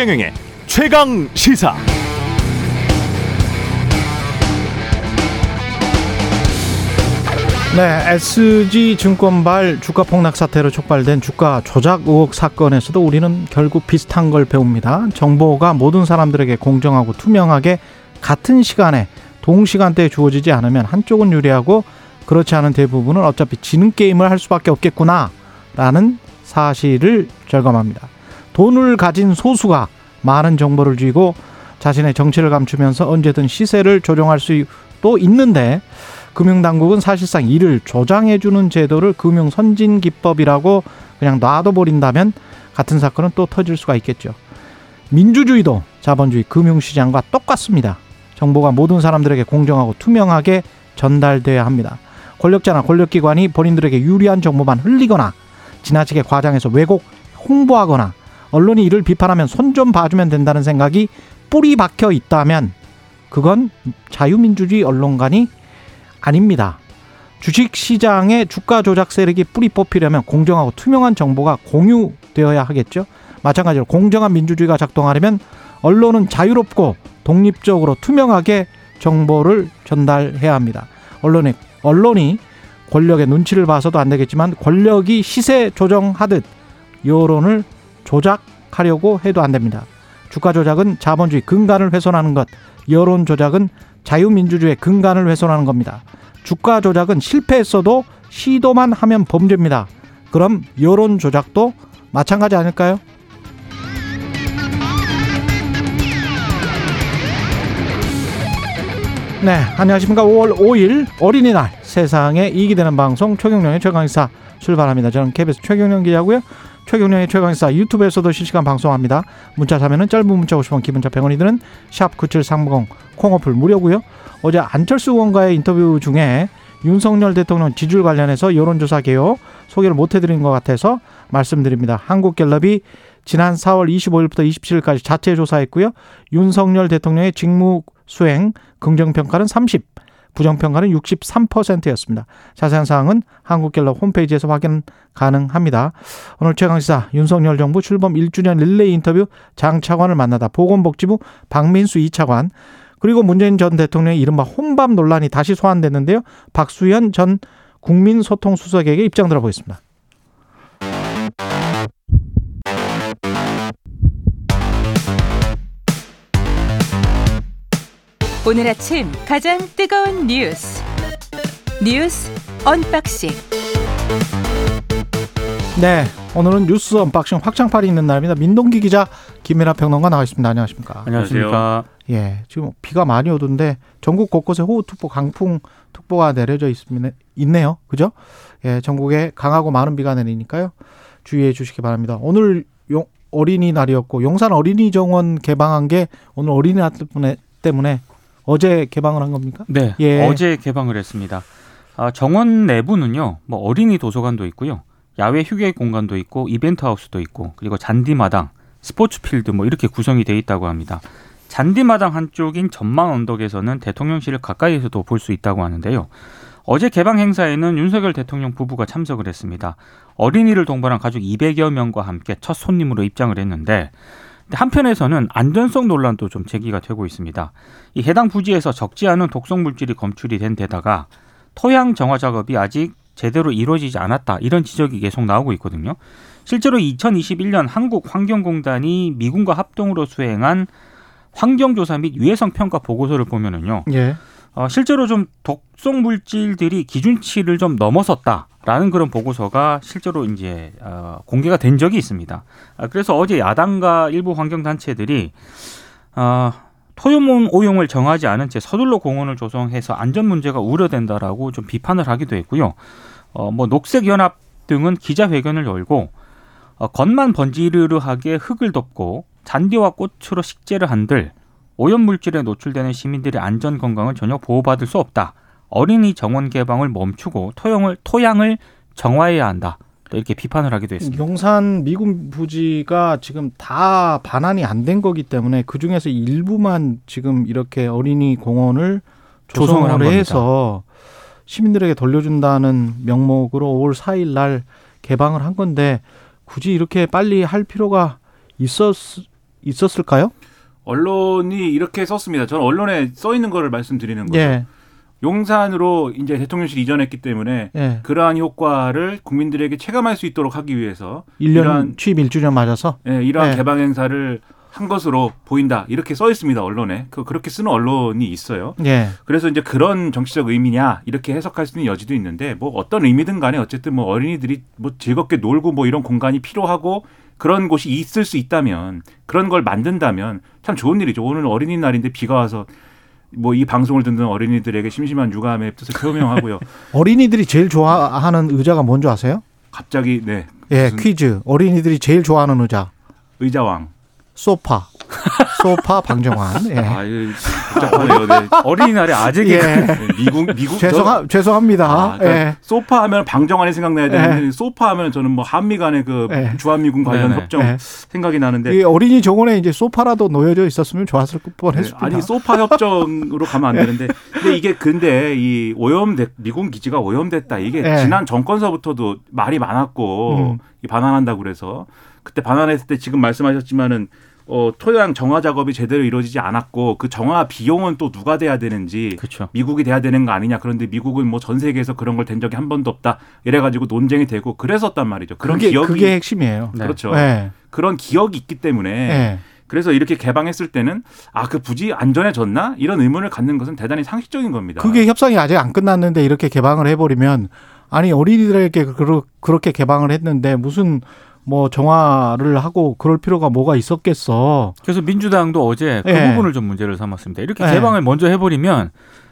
최경영의 최강 시사. 네, SG 증권발 주가 폭락 사태로 촉발된 주가 조작 의혹 사건에서도 우리는 결국 비슷한 걸 배웁니다. 정보가 모든 사람들에게 공정하고 투명하게 같은 시간에 동시간대에 주어지지 않으면 한쪽은 유리하고 그렇지 않은 대부분은 어차피 지는 게임을 할 수밖에 없겠구나라는 사실을 절감합니다. 돈을 가진 소수가 많은 정보를 쥐고 자신의 정치를 감추면서 언제든 시세를 조정할 수도 있는데 금융당국은 사실상 이를 조장해주는 제도를 금융 선진 기법이라고 그냥 놔둬버린다면 같은 사건은 또 터질 수가 있겠죠. 민주주의도 자본주의 금융시장과 똑같습니다. 정보가 모든 사람들에게 공정하고 투명하게 전달돼야 합니다. 권력자나 권력기관이 본인들에게 유리한 정보만 흘리거나 지나치게 과장해서 왜곡, 홍보하거나 언론이 이를 비판하면 손 좀 봐주면 된다는 생각이 뿌리 박혀 있다면 그건 자유민주주의 언론관이 아닙니다. 주식 시장의 주가 조작 세력이 뿌리 뽑히려면 공정하고 투명한 정보가 공유되어야 하겠죠. 마찬가지로 공정한 민주주의가 작동하려면 언론은 자유롭고 독립적으로 투명하게 정보를 전달해야 합니다. 언론이 언론이 권력의 눈치를 봐서도 안 되겠지만 권력이 시세 조정하듯 여론을 조작하려고 해도 안 됩니다. 주가 조작은 자본주의 근간을 훼손하는 것, 여론 조작은 자유민주주의의 근간을 훼손하는 겁니다. 주가 조작은 실패했어도 시도만 하면 범죄입니다. 그럼 여론 조작도 마찬가지 아닐까요? 네, 안녕하십니까. 5월 5일 어린이날 세상에 이익이 되는 방송 최경령의 최강의사 출발합니다. 저는 KBS 최경령 기자고요. 최경령의 최강의사 유튜브에서도 실시간 방송합니다. 문자 자면은 짧은 문자 50원, 기본자 100원이 드는 샵 9730 콩어플 무료고요. 어제 안철수 의원과의 인터뷰 중에 윤석열 대통령 지지율 관련해서 여론조사 개요 소개를 못 해드린 것 같아서 말씀드립니다. 한국갤럽이 지난 4월 25일부터 27일까지 자체 조사했고요. 윤석열 대통령의 직무 수행 긍정평가는 30, 부정평가는 63%였습니다. 자세한 사항은 한국갤럽 홈페이지에서 확인 가능합니다. 오늘 최강시사 윤석열 정부 출범 1주년 릴레이 인터뷰 장 차관을 만나다 보건복지부 박민수 2차관 그리고 문재인 전 대통령의 이른바 혼밥 논란이 다시 소환됐는데요. 박수현 전 국민소통수석에게 입장 들어보겠습니다. 오늘 아침 가장 뜨거운 뉴스 뉴스 언박싱 네, 오늘은 뉴스 unboxing 확장판이 있는 날입니다. 민동기 기자, 김민아 평론가 나와 있습니다. 안녕하십니까? 안녕하십니까. 예, 지금 비가 많이 오던데 전국 곳곳에 호우특보, 강풍특보가 내려져 있습니다. 있네요, 그죠? 예, 전국에 강하고 많은 비가 내리니까요. 주의해 주시기 바랍니다. 오늘 용, 어린이날이었고 용산 어린이 정원 개방한 게 오늘 어린이날 때문에, 때문에 어제 개방을 한 겁니까? 네, 예. 어제 개방을 했습니다. 아, 정원 내부는요, 뭐 어린이 도서관도 있고요, 야외 휴게 공간도 있고, 이벤트 하우스도 있고, 그리고 잔디마당, 스포츠 필드 뭐 이렇게 구성이 돼 있다고 합니다. 잔디마당 한쪽인 전망 언덕에서는 대통령실을 가까이에서도 볼 수 있다고 하는데요. 어제 개방 행사에는 윤석열 대통령 부부가 참석을 했습니다. 어린이를 동반한 가족 200여 명과 함께 첫 손님으로 입장을 했는데 한편에서는 안전성 논란도 좀 제기가 되고 있습니다. 이 해당 부지에서 적지 않은 독성 물질이 검출이 된 데다가 토양 정화 작업이 아직 제대로 이루어지지 않았다 이런 지적이 계속 나오고 있거든요. 실제로 2021년 한국환경공단이 미군과 합동으로 수행한 환경조사 및 유해성 평가 보고서를 보면은요. 예. 어, 실제로 좀 독성 물질들이 기준치를 좀 넘어섰다 라는 그런 보고서가 실제로 이제 어, 공개가 된 적이 있습니다. 아, 그래서 어제 야당과 일부 환경 단체들이 어, 토요몬 오용을 정하지 않은 채 서둘러 공원을 조성해서 안전 문제가 우려된다라고 좀 비판을 하기도 했고요. 어, 뭐 녹색 연합 등은 기자회견을 열고 어, 겉만 번지르르하게 흙을 덮고 잔디와 꽃으로 식재를 한들 오염 물질에 노출되는 시민들의 안전 건강을 전혀 보호받을 수 없다. 어린이 정원 개방을 멈추고 토양을 토양을 정화해야 한다. 이렇게 비판을 하기도 했습니다. 용산 미군 부지가 지금 다 반환이 안 된 거기 때문에 그 중에서 일부만 지금 이렇게 어린이 공원을 조성을 한 조성을 해서 시민들에게 돌려준다는 명목으로 5월 4일 날 개방을 한 건데 굳이 이렇게 빨리 할 필요가 있었 있었을까요? 언론이 이렇게 썼습니다. 저는 언론에 써 있는 거를 말씀드리는 거예요. 예. 용산으로 이제 대통령실 이전했기 때문에 예. 그러한 효과를 국민들에게 체감할 수 있도록 하기 위해서 1년 이러한 취임 1주년 맞아서 예, 이러한 네. 개방 행사를 한 것으로 보인다 이렇게 써 있습니다 언론에 그 그렇게 쓰는 언론이 있어요. 예. 그래서 이제 그런 정치적 의미냐 이렇게 해석할 수 있는 여지도 있는데 뭐 어떤 의미든 간에 어쨌든 뭐 어린이들이 뭐 즐겁게 놀고 뭐 이런 공간이 필요하고 그런 곳이 있을 수 있다면 그런 걸 만든다면 참 좋은 일이죠. 오늘 어린이날인데 비가 와서 뭐 이 방송을 듣는 어린이들에게 심심한 유감의 뜻을 표명하고요. 어린이들이 제일 좋아하는 의자가 뭔지 아세요? 갑자기 네 예, 퀴즈. 어린이들이 제일 좋아하는 의자. 의자왕. 소파. 소파 방정환. 예. 아 이거 복잡하네요. 네. 어린이날에 아재 개그. 예. 네, 미국 미국 죄송하, 죄송합니다. 아, 그러니까 예. 소파 하면 방정환이 생각나야 되는데 소파 하면 저는 뭐 한미 간의 그 네. 주한미군 관련 네네. 협정 네. 생각이 나는데 이 어린이 정원에 이제 소파라도 놓여져 있었으면 좋았을 네, 뻔했습니다. 아니 소파 협정으로 가면 안 되는데 근데 이게 근데 이 오염됐 미군 기지가 오염됐다 이게 네. 지난 정권서부터도 말이 많았고 음. 이 반환한다고 그래서 그때 반환했을 때 지금 말씀하셨지만은 어 토양 정화 작업이 제대로 이루어지지 않았고 그 정화 비용은 또 누가 돼야 되는지 그렇죠. 미국이 돼야 되는 거 아니냐 그런데 미국은 뭐 전 세계에서 그런 걸 된 적이 한 번도 없다 이래가지고 논쟁이 되고 그랬었단 말이죠 그런 그게, 기억이 그게 핵심이에요. 네. 그렇죠 예. 그런 기억이 있기 때문에 예. 그래서 이렇게 개방했을 때는 아 그 부지 안전해졌나 이런 의문을 갖는 것은 대단히 상식적인 겁니다. 그게 협상이 아직 안 끝났는데 이렇게 개방을 해버리면 아니 어린이들에게 그렇게 개방을 했는데 무슨 뭐 정화를 하고 그럴 필요가 뭐가 있었겠어. 그래서 민주당도 어제 그 예. 부분을 좀 문제를 삼았습니다. 이렇게 예. 개방을 먼저 해버리면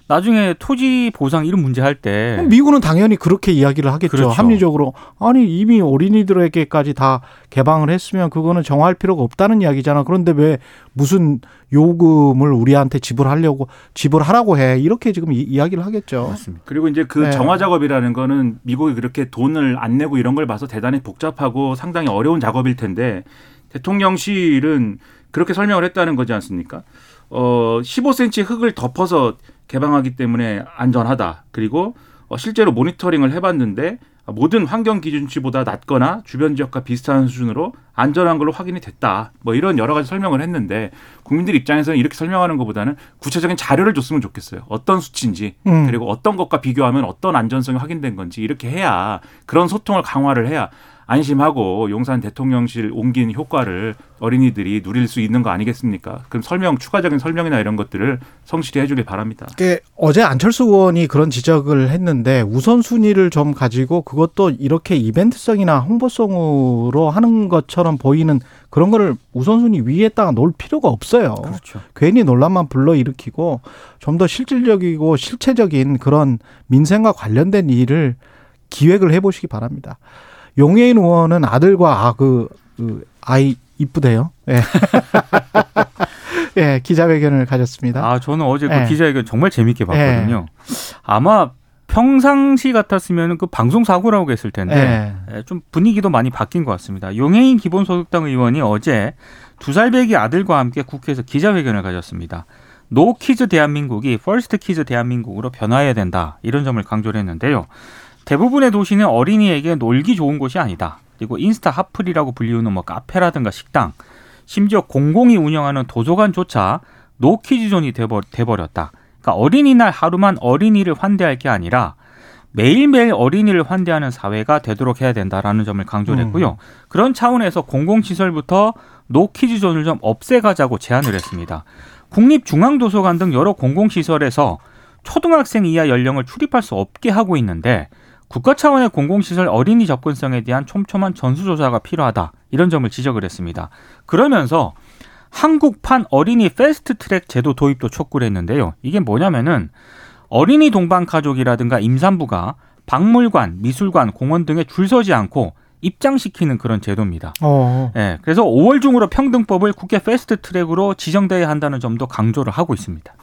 나중에 토지 보상 이런 문제 할 때 미국은 당연히 그렇게 이야기를 하겠죠. 네. 그렇죠. 합리적으로 아니 이미 어린이들에게까지 다 개방을 했으면 그거는 정화할 필요가 없다는 이야기잖아. 그런데 왜 무슨 요금을 우리한테 지불하려고 지불하라고 해 이렇게 지금 이, 이야기를 하겠죠. 맞습니다. 그리고 이제 그 네. 정화 작업이라는 거는 미국이 그렇게 돈을 안 내고 이런 걸 봐서 대단히 복잡하고 상당히 어려운 작업일 텐데 대통령실은 그렇게 설명을 했다는 거지 않습니까? 어 15cm 흙을 덮어서 개방하기 때문에 안전하다. 그리고 어, 실제로 모니터링을 해봤는데 모든 환경 기준치보다 낮거나 주변 지역과 비슷한 수준으로 안전한 걸로 확인이 됐다. 뭐 이런 여러 가지 설명을 했는데 국민들 입장에서는 이렇게 설명하는 것보다는 구체적인 자료를 줬으면 좋겠어요. 어떤 수치인지 음. 그리고 어떤 것과 비교하면 어떤 안전성이 확인된 건지 이렇게 해야 그런 소통을 강화를 해야 안심하고 용산 대통령실 옮긴 효과를 어린이들이 누릴 수 있는 거 아니겠습니까? 그럼 설명 추가적인 설명이나 이런 것들을 성실히 해주길 바랍니다. 그 어제 안철수 의원이 그런 지적을 했는데 우선 순위를 좀 가지고 그것도 이렇게 이벤트성이나 홍보성으로 하는 것처럼 보이는 그런 거를 우선순위 위에다가 놓을 필요가 없어요. 그렇죠. 괜히 논란만 불러일으키고 좀 더 실질적이고 실체적인 그런 민생과 관련된 일을 기획을 해보시기 바랍니다. 용해인 의원은 아들과 아, 그, 그 아이 이쁘대요. 예. 예, 기자회견을 가졌습니다. 아 저는 어제 그 예. 기자회견 정말 재밌게 봤거든요. 아마 평상시 같았으면 그 방송 사고라고 했을 텐데 예. 예, 좀 분위기도 많이 바뀐 것 같습니다. 용혜인 기본소득당 의원이 어제 두 살 배기 아들과 함께 국회에서 기자회견을 가졌습니다. no kids 대한민국이 first kids 대한민국으로 변화해야 된다 이런 점을 강조를 했는데요. 대부분의 도시는 어린이에게 놀기 좋은 곳이 아니다. 그리고 인스타 핫플이라고 불리우는 뭐 카페라든가 식당, 심지어 공공이 운영하는 도서관조차 no kids zone이 돼버, 돼버렸다. 그러니까 어린이날 하루만 어린이를 환대할 게 아니라 매일매일 어린이를 환대하는 사회가 되도록 해야 된다라는 점을 강조를 했고요. 그런 차원에서 공공시설부터 no kids zone을 좀 없애가자고 제안을 했습니다. 국립중앙도서관 등 여러 공공시설에서 초등학생 이하 연령을 출입할 수 없게 하고 있는데 국가 차원의 공공시설 어린이 접근성에 대한 촘촘한 전수조사가 필요하다. 이런 점을 지적을 했습니다. 그러면서 한국판 어린이 패스트 트랙 제도 도입도 촉구를 했는데요. 이게 뭐냐면은 어린이 동반 가족이라든가 임산부가 박물관, 미술관, 공원 등에 줄 서지 않고 입장시키는 그런 제도입니다. 어. 예, 그래서 5월 중으로 평등법을 국회 패스트 트랙으로 지정돼야 한다는 점도 강조를 하고 있습니다.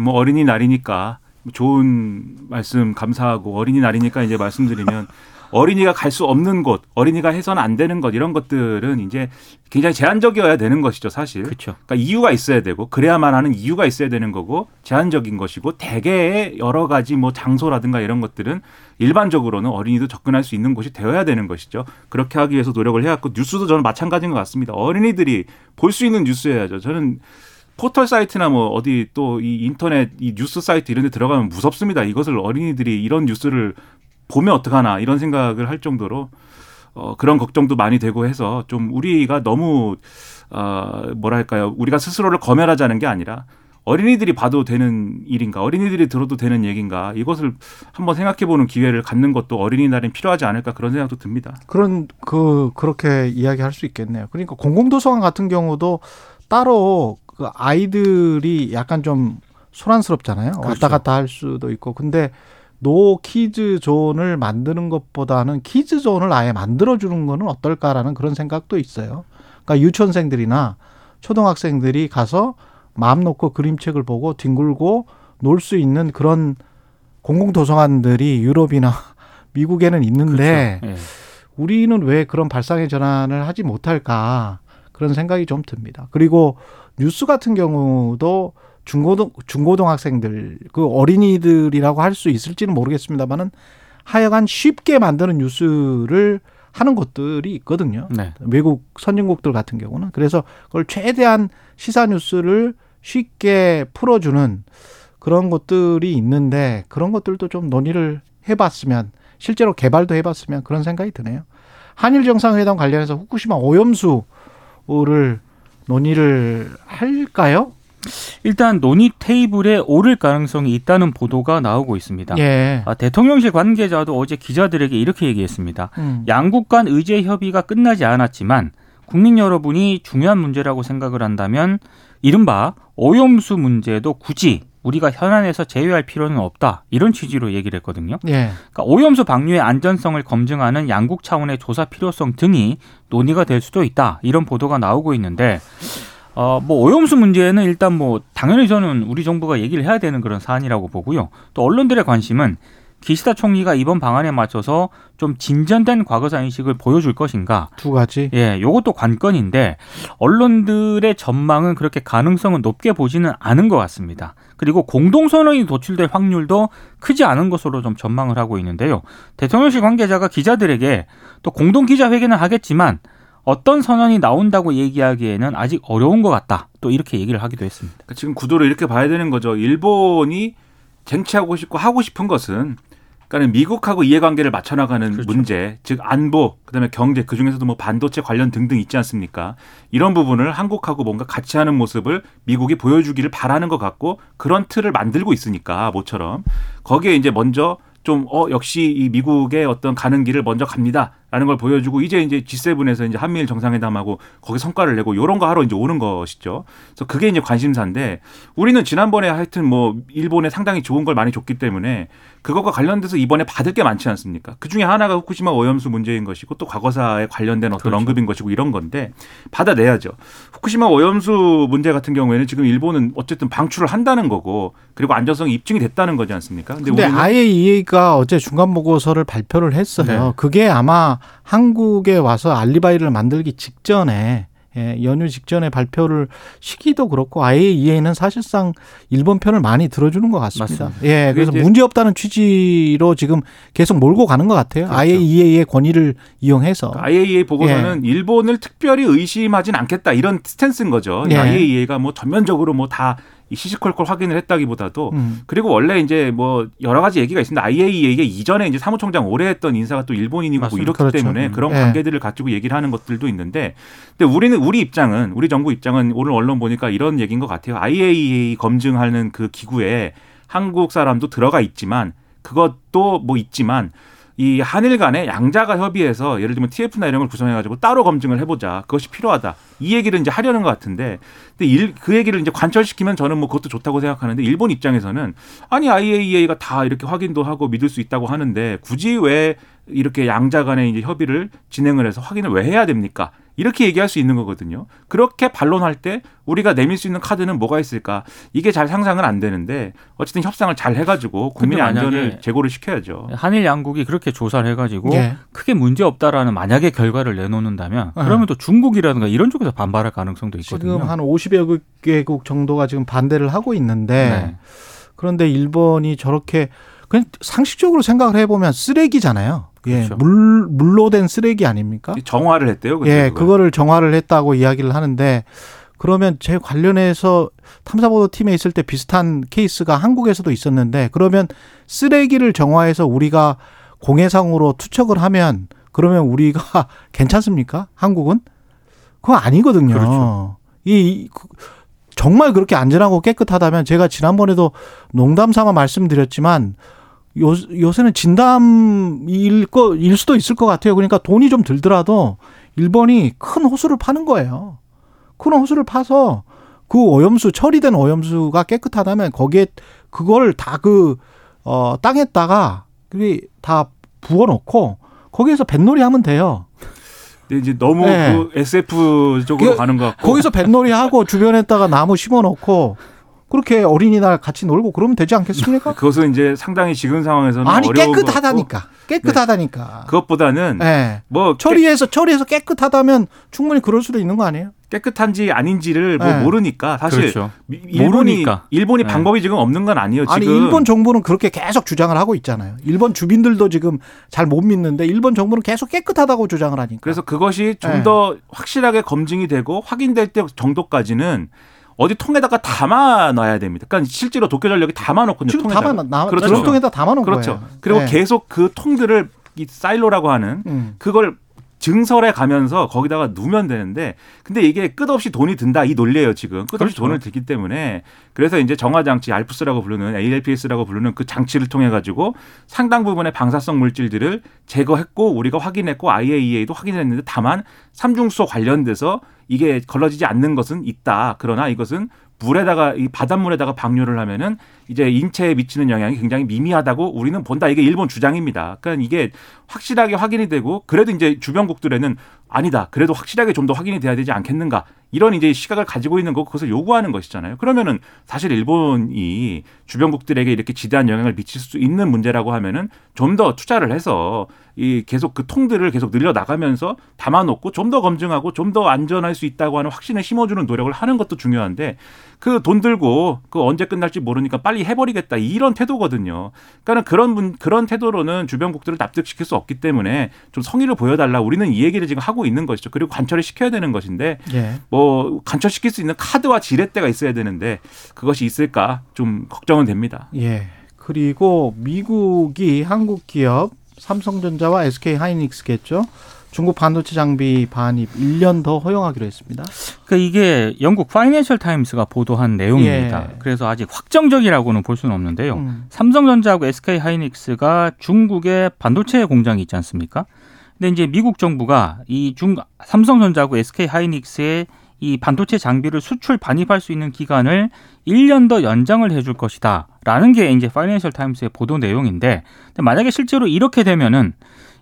뭐 어린이 날이니까 좋은 말씀 감사하고 어린이날이니까 이제 말씀드리면 어린이가 갈 수 없는 곳, 어린이가 해서는 안 되는 것 이런 것들은 이제 굉장히 제한적이어야 되는 것이죠, 사실. 그렇죠. 그러니까 이유가 있어야 되고 그래야만 하는 이유가 있어야 되는 거고 제한적인 것이고 대개의 여러 가지 뭐 장소라든가 이런 것들은 일반적으로는 어린이도 접근할 수 있는 곳이 되어야 되는 것이죠. 그렇게 하기 위해서 노력을 해왔고 뉴스도 저는 마찬가지인 것 같습니다. 어린이들이 볼 수 있는 뉴스여야죠. 저는 포털 사이트나 뭐 어디 또 이 인터넷 이 뉴스 사이트 이런 데 들어가면 무섭습니다. 이것을 어린이들이 이런 뉴스를 보면 어떡하나 이런 생각을 할 정도로 어 그런 걱정도 많이 되고 해서 좀 우리가 너무 어 뭐랄까요? 우리가 스스로를 검열하자는 게 아니라 어린이들이 봐도 되는 일인가, 어린이들이 들어도 되는 얘기인가, 이것을 한번 생각해 보는 기회를 갖는 것도 어린이날엔 필요하지 않을까 그런 생각도 듭니다. 그런 그 그렇게 이야기할 수 있겠네요. 그러니까 공공도서관 같은 경우도 따로 그 아이들이 약간 좀 소란스럽잖아요. 왔다 그렇죠. 갔다 할 수도 있고. 근데 노 키즈 존을 만드는 것보다는 키즈 존을 아예 만들어 주는 거는 어떨까라는 그런 생각도 있어요. 그러니까 유치원생들이나 초등학생들이 가서 마음 놓고 그림책을 보고 뒹굴고 놀 수 있는 그런 공공 도서관들이 유럽이나 미국에는 있는데 예. 우리는 왜 그런 발상의 전환을 하지 못할까 그런 생각이 좀 듭니다. 그리고 뉴스 같은 경우도 중고등 중고등 학생들 그 어린이들이라고 할 수 있을지는 모르겠습니다만은 하여간 쉽게 만드는 뉴스를 하는 것들이 있거든요. 네. 외국 선진국들 같은 경우는 그래서 그걸 최대한 시사 뉴스를 쉽게 풀어주는 그런 것들이 있는데 그런 것들도 좀 논의를 해봤으면 실제로 개발도 해봤으면 그런 생각이 드네요. 한일 정상회담 관련해서 후쿠시마 오염수를 논의를 할까요? 일단 논의 테이블에 오를 가능성이 있다는 보도가 나오고 있습니다. 예. 아, 대통령실 관계자도 어제 기자들에게 이렇게 얘기했습니다. 음. 양국 간 의제 협의가 끝나지 않았지만 국민 여러분이 중요한 문제라고 생각을 한다면 이른바 오염수 문제도 굳이 우리가 현안에서 제외할 필요는 없다. 이런 취지로 얘기를 했거든요. 예. 그러니까 오염수 방류의 안전성을 검증하는 양국 차원의 조사 필요성 등이 논의가 될 수도 있다. 이런 보도가 나오고 있는데 어, 뭐 오염수 문제는 일단 뭐 당연히 저는 우리 정부가 얘기를 해야 되는 그런 사안이라고 보고요. 또 언론들의 관심은 기시다 총리가 이번 방안에 맞춰서 좀 진전된 과거사 인식을 보여줄 것인가. 두 가지. 예, 요것도 관건인데 언론들의 전망은 그렇게 가능성은 높게 보지는 않은 것 같습니다. 그리고 공동선언이 도출될 확률도 크지 않은 것으로 좀 전망을 하고 있는데요. 대통령실 관계자가 기자들에게 또 공동 기자회견을 하겠지만 어떤 선언이 나온다고 얘기하기에는 아직 어려운 것 같다. 또 이렇게 얘기를 하기도 했습니다. 그러니까 지금 구도를 이렇게 봐야 되는 거죠. 일본이 쟁취하고 싶고 하고 싶은 것은 그러니까 미국하고 이해관계를 맞춰나가는 그렇죠. 문제, 즉 안보, 그다음에 경제, 그 중에서도 뭐 반도체 관련 등등 있지 않습니까? 이런 부분을 한국하고 뭔가 같이 하는 모습을 미국이 보여주기를 바라는 것 같고 그런 틀을 만들고 있으니까 모처럼 거기에 이제 먼저 좀 어 역시 이 미국의 어떤 가는 길을 먼저 갑니다 라는 걸 보여주고 이제 이제 G7에서 이제 한미일 정상회담하고 거기 성과를 내고 요런 거 하러 이제 오는 것이죠. 그래서 그게 이제 관심사인데 우리는 지난번에 하여튼 뭐 일본에 상당히 좋은 걸 많이 줬기 때문에 그것과 관련돼서 이번에 받을 게 많지 않습니까? 그 중에 하나가 후쿠시마 오염수 문제인 것이고 또 과거사에 관련된 어떤 그렇죠. 언급인 것이고 이런 건데 받아내야죠. 후쿠시마 오염수 문제 같은 경우에는 지금 일본은 어쨌든 방출을 한다는 거고 그리고 안전성이 입증이 됐다는 거지 않습니까? 근데 우리는 IAEA가 어제 중간 보고서를 발표를 했어요. 네. 그게 아마 한국에 와서 알리바이를 만들기 직전에 예, 연휴 직전에 발표를 시기도 그렇고 IAEA는 사실상 일본 편을 많이 들어주는 것 같습니다. 맞습니다. 예, 그래서 문제 없다는 취지로 지금 계속 몰고 가는 것 같아요. 그렇죠. IAEA의 권위를 이용해서. IAEA 보고서는 일본을 특별히 의심하진 않겠다 이런 스탠스인 거죠. 예. IAEA가 뭐 전면적으로 뭐 다 시시콜콜 확인을 했다기보다도 음. 그리고 원래 이제 뭐 여러 가지 얘기가 있습니다. IAEA가 이전에 이제 사무총장 오래 했던 인사가 또 일본인이고 뭐. 이렇기 그렇죠. 때문에 음. 그런 예. 관계들을 가지고 얘기를 하는 것들도 있는데 근데 우리는 우리 입장은 우리 정부 입장은 오늘 언론 보니까 이런 얘기인 것 같아요. IAEA 검증하는 그 기구에 한국 사람도 들어가 있지만 그것도 뭐 있지만 이 한일 간의 양자가 협의해서 예를 들면 TF나 이런 걸 구성해가지고 따로 검증을 해보자. 그것이 필요하다. 이 얘기를 이제 하려는 것 같은데, 근데 일, 그 얘기를 이제 관철시키면 저는 뭐 그것도 좋다고 생각하는데 일본 입장에서는 아니 IAEA가 다 이렇게 확인도 하고 믿을 수 있다고 하는데 굳이 왜 이렇게 양자 간의 이제 협의를 진행을 해서 확인을 왜 해야 됩니까? 이렇게 얘기할 수 있는 거거든요. 그렇게 반론할 때 우리가 내밀 수 있는 카드는 뭐가 있을까? 이게 잘 상상은 안 되는데 어쨌든 협상을 잘 해가지고 국민의 안전을 제고를 시켜야죠. 한일 양국이 그렇게 조사를 해가지고 예. 크게 문제 없다라는 만약에 결과를 내놓는다면 어. 그러면 또 중국이라든가 이런 쪽에서 반발할 가능성도 있거든요. 지금 한 50여 개국 정도가 지금 반대를 하고 있는데 네. 그런데 일본이 저렇게 그냥 상식적으로 생각을 해보면 쓰레기잖아요. 예, 그렇죠. 물 물로 된 쓰레기 아닙니까? 정화를 했대요. 근데 예, 그걸. 그거를 정화를 했다고 이야기를 하는데 그러면 제 관련해서 탐사보도 팀에 있을 때 비슷한 케이스가 한국에서도 있었는데 그러면 쓰레기를 정화해서 우리가 공해상으로 투척을 하면 그러면 우리가 괜찮습니까? 한국은? 그거 아니거든요. 그렇죠. 이, 이 그- 정말 그렇게 안전하고 깨끗하다면 제가 지난번에도 농담 삼아 말씀드렸지만 요, 요새는 진담일 거, 일 수도 있을 것 같아요. 그러니까 돈이 좀 들더라도 일본이 큰 호수를 파는 거예요. 큰 호수를 파서 그 오염수, 처리된 오염수가 깨끗하다면 거기에 그걸 다 그, 어, 땅에다가 그게 다 부어 놓고 거기에서 뱃놀이 하면 돼요. 근데 이제 너무 네. 그 SF 쪽으로 그- 가는 것 같고 거기서 뱃놀이 하고 주변에다가 나무 심어 놓고 그렇게 어린이날 같이 놀고 그러면 되지 않겠습니까? 그것은 이제 상당히 지금 상황에서는 아니 어려운 것 같고 깨끗하다니까. 깨끗하다니까. 그것보다는 예. 뭐 처리해서 처리해서 깨끗하다면 충분히 그럴 수도 있는 거 아니에요? 깨끗한지 아닌지를 뭐 네. 모르니까 사실 그렇죠. 미- 일본이 모르니까. 일본이 네. 방법이 지금 없는 건 아니에요. 지금 아니 일본 정부는 그렇게 계속 주장을 하고 있잖아요. 일본 주민들도 지금 잘 못 믿는데 일본 정부는 계속 깨끗하다고 주장을 하니까. 그래서 그것이 좀 네. 더 확실하게 검증이 되고 확인될 때 정도까지는 어디 통에다가 담아 놔야 됩니다. 그러니까 실제로 도쿄전력이 담아 놓거든요. 지금 통에다가. 담아 나 그렇죠. 전통에다 담아 놓은 그렇죠. 거예요. 그리고 네. 계속 그 통들을 이 사일로라고 하는 음. 그걸 증설해 가면서 거기다가 누면 되는데 근데 이게 끝없이 돈이 든다 이 논리예요 지금 끝없이 그렇죠. 돈을 들기 때문에 그래서 이제 정화 장치 알프스라고 부르는 ALPS라고 부르는 그 장치를 통해 가지고 상당 부분의 방사성 물질들을 제거했고 우리가 확인했고 IAEA도 확인했는데 다만 삼중수소 관련돼서 이게 걸러지지 않는 것은 있다 그러나 이것은 물에다가 이 바닷물에다가 방류를 하면은 이제 인체에 미치는 영향이 굉장히 미미하다고 우리는 본다. 이게 일본 주장입니다. 그러니까 이게 확실하게 확인이 되고 그래도 이제 주변국들에는 아니다. 그래도 확실하게 좀 더 확인이 돼야 되지 않겠는가. 이런 이제 시각을 가지고 있는 거고 그것을 요구하는 것이잖아요. 그러면은 사실 일본이 주변국들에게 이렇게 지대한 영향을 미칠 수 있는 문제라고 하면은 좀 더 투자를 해서 이 계속 그 통들을 계속 늘려 나가면서 담아놓고 좀 더 검증하고 좀 더 안전할 수 있다고 하는 확신을 심어주는 노력을 하는 것도 중요한데 그 돈 들고 그 언제 끝날지 모르니까 빨리 해버리겠다 이런 태도거든요. 그러니까는 그런 분 그런 태도로는 주변국들을 납득시킬 수 없기 때문에 좀 성의를 보여달라. 우리는 이 얘기를 지금 하고 있는 것이죠. 그리고 관철을 시켜야 되는 것인데 예. 뭐 간철시킬 수 있는 카드와 지렛대가 있어야 되는데 그것이 있을까 좀 걱정은 됩니다. 예. 그리고 미국이 한국 기업 삼성전자와 SK 하이닉스겠죠. 중국 반도체 장비 반입 1년 더 허용하기로 했습니다. 그러니까 이게 영국 파이낸셜 타임스가 보도한 내용입니다. 예. 그래서 아직 확정적이라고는 볼 수는 없는데요. 음. 삼성전자하고 SK 하이닉스가 중국에 반도체 공장이 있지 않습니까? 근데 이제 미국 정부가 이 중 삼성전자하고 SK 하이닉스의 이 반도체 장비를 수출 반입할 수 있는 기간을 1년 더 연장을 해줄 것이다. 라는 게 이제 파이낸셜 타임스의 보도 내용인데 만약에 실제로 이렇게 되면은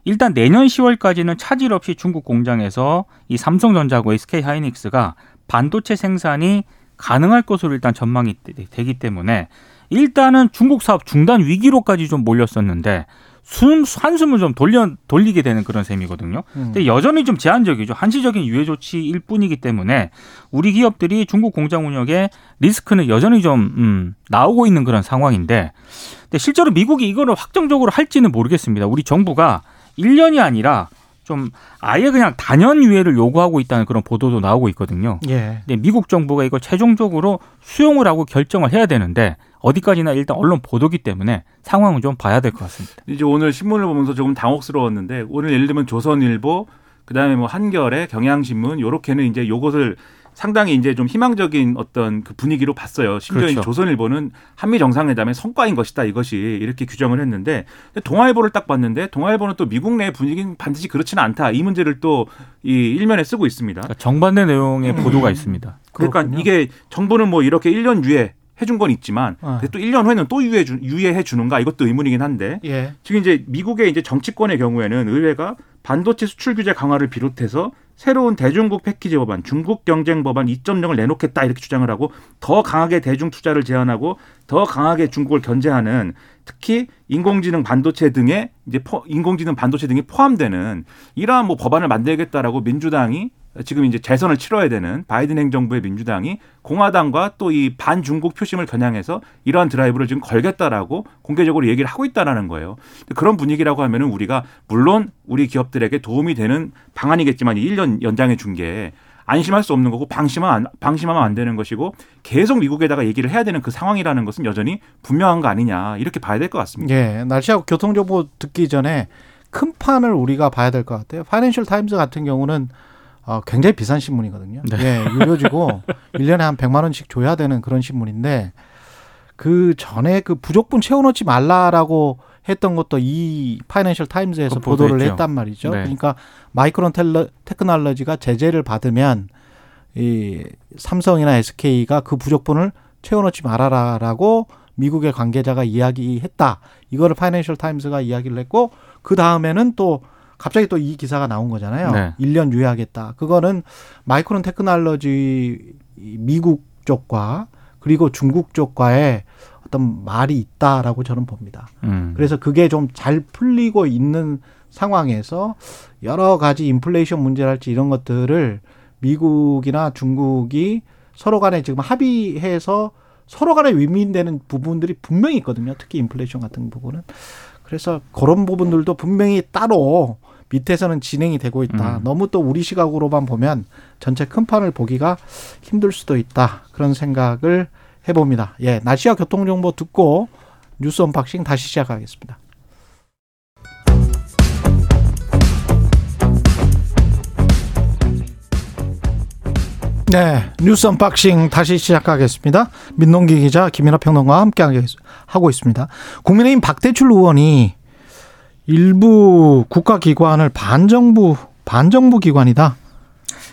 일단 내년 10월까지는 차질 없이 중국 공장에서 이 삼성전자하고 SK 하이닉스가 반도체 생산이 가능할 것으로 일단 전망이 되- 되기 때문에 일단은 중국 사업 중단 위기로까지 좀 몰렸었는데 숨 한숨을 좀 돌려 돌리게 되는 그런 셈이거든요. 음. 근데 여전히 좀 제한적이죠. 한시적인 유예 조치일 뿐이기 때문에 우리 기업들이 중국 공장 운영에 리스크는 여전히 좀 음, 나오고 있는 그런 상황인데, 근데 실제로 미국이 이거를 확정적으로 할지는 모르겠습니다. 우리 정부가 1년이 아니라 좀 아예 그냥 단연 유예를 요구하고 있다는 그런 보도도 나오고 있거든요. 예. 근데 미국 정부가 이걸 최종적으로 수용을 하고 결정을 해야 되는데 어디까지나 일단 언론 보도기 때문에 상황은 좀 봐야 될 것 같습니다. 이제 오늘 신문을 보면서 조금 당혹스러웠는데 오늘 예를 들면 조선일보 그다음에 뭐 한겨레 경향신문 요렇게는 이제 요것을 상당히 이제 좀 희망적인 어떤 그 분위기로 봤어요. 심지어 그렇죠. 이 조선일보는 한미 정상회담의 성과인 것이다 이것이 이렇게 규정을 했는데 동아일보를 딱 봤는데 동아일보는 또 미국 내 분위기는 반드시 그렇지는 않다 이 문제를 또 이 일면에 쓰고 있습니다. 그러니까 정반대 내용의 보도가 있습니다. 그러니까 그렇군요. 이게 정부는 뭐 이렇게 1년 유예 해준 건 있지만 어. 또 1년 후에는 또 유예해, 주, 유예해 주는가 이것도 의문이긴 한데 예. 지금 이제 미국의 이제 정치권의 경우에는 의회가 반도체 수출 규제 강화를 비롯해서 새로운 대중국 패키지 법안, 중국 경쟁 법안 2.0을 내놓겠다 이렇게 주장을 하고 더 강하게 대중 투자를 제한하고 더 강하게 중국을 견제하는 특히 인공지능 반도체 등의 이제 포, 인공지능 반도체 등이 포함되는 이러한 뭐 법안을 만들겠다라고 민주당이 지금 이제 재선을 치러야 되는 바이든 행정부의 민주당이 공화당과 또 이 반중국 표심을 겨냥해서 이러한 드라이브를 지금 걸겠다라고 공개적으로 얘기를 하고 있다라는 거예요. 그런 분위기라고 하면은 우리가 물론 우리 기업들에게 도움이 되는 방안이겠지만 이 1년 연장해 준 게 안심할 수 없는 거고 방심하면 안, 방심하면 안 되는 것이고 계속 미국에다가 얘기를 해야 되는 그 상황이라는 것은 여전히 분명한 거 아니냐 이렇게 봐야 될 것 같습니다. 예. 날씨하고 교통 정보 듣기 전에 큰 판을 우리가 봐야 될 것 같아요. 파이낸셜 타임즈 같은 경우는 어, 굉장히 비싼 신문이거든요. 예, 유료지고 1년에 한 100만 원씩 줘야 되는 그런 신문인데 그 전에 그 부족분 채워놓지 말라라고 했던 것도 이 파이낸셜 타임즈에서 보도를 보도했죠. 했단 말이죠. 네. 그러니까 마이크론 텔러, 테크놀로지가 제재를 받으면 이 삼성이나 SK가 그 부족분을 채워놓지 말아라라고 미국의 관계자가 이야기했다. 이거를 파이낸셜 타임스가 이야기를 했고 그 다음에는 또 갑자기 또 이 기사가 나온 거잖아요. 네. 1년 유예하겠다. 그거는 마이크론 테크놀로지 미국 쪽과 그리고 중국 쪽과의 어떤 말이 있다라고 저는 봅니다. 음. 그래서 그게 좀 잘 풀리고 있는 상황에서 여러 가지 인플레이션 문제랄지 이런 것들을 미국이나 중국이 서로 간에 지금 합의해서 서로 간에 윈윈되는 부분들이 분명히 있거든요. 특히 인플레이션 같은 부분은. 그래서 그런 부분들도 분명히 따로 밑에서는 진행이 되고 있다. 음. 너무 또 우리 시각으로만 보면 전체 큰 판을 보기가 힘들 수도 있다. 그런 생각을 해봅니다. 예, 날씨와 교통 정보 듣고 뉴스 언박싱 다시 시작하겠습니다. 네, 뉴스 언박싱 다시 시작하겠습니다. 민동기 기자 김민하 평론가와 함께 하고 있습니다. 국민의힘 박대출 의원이 일부 국가기관을 반정부 반정부 기관이다.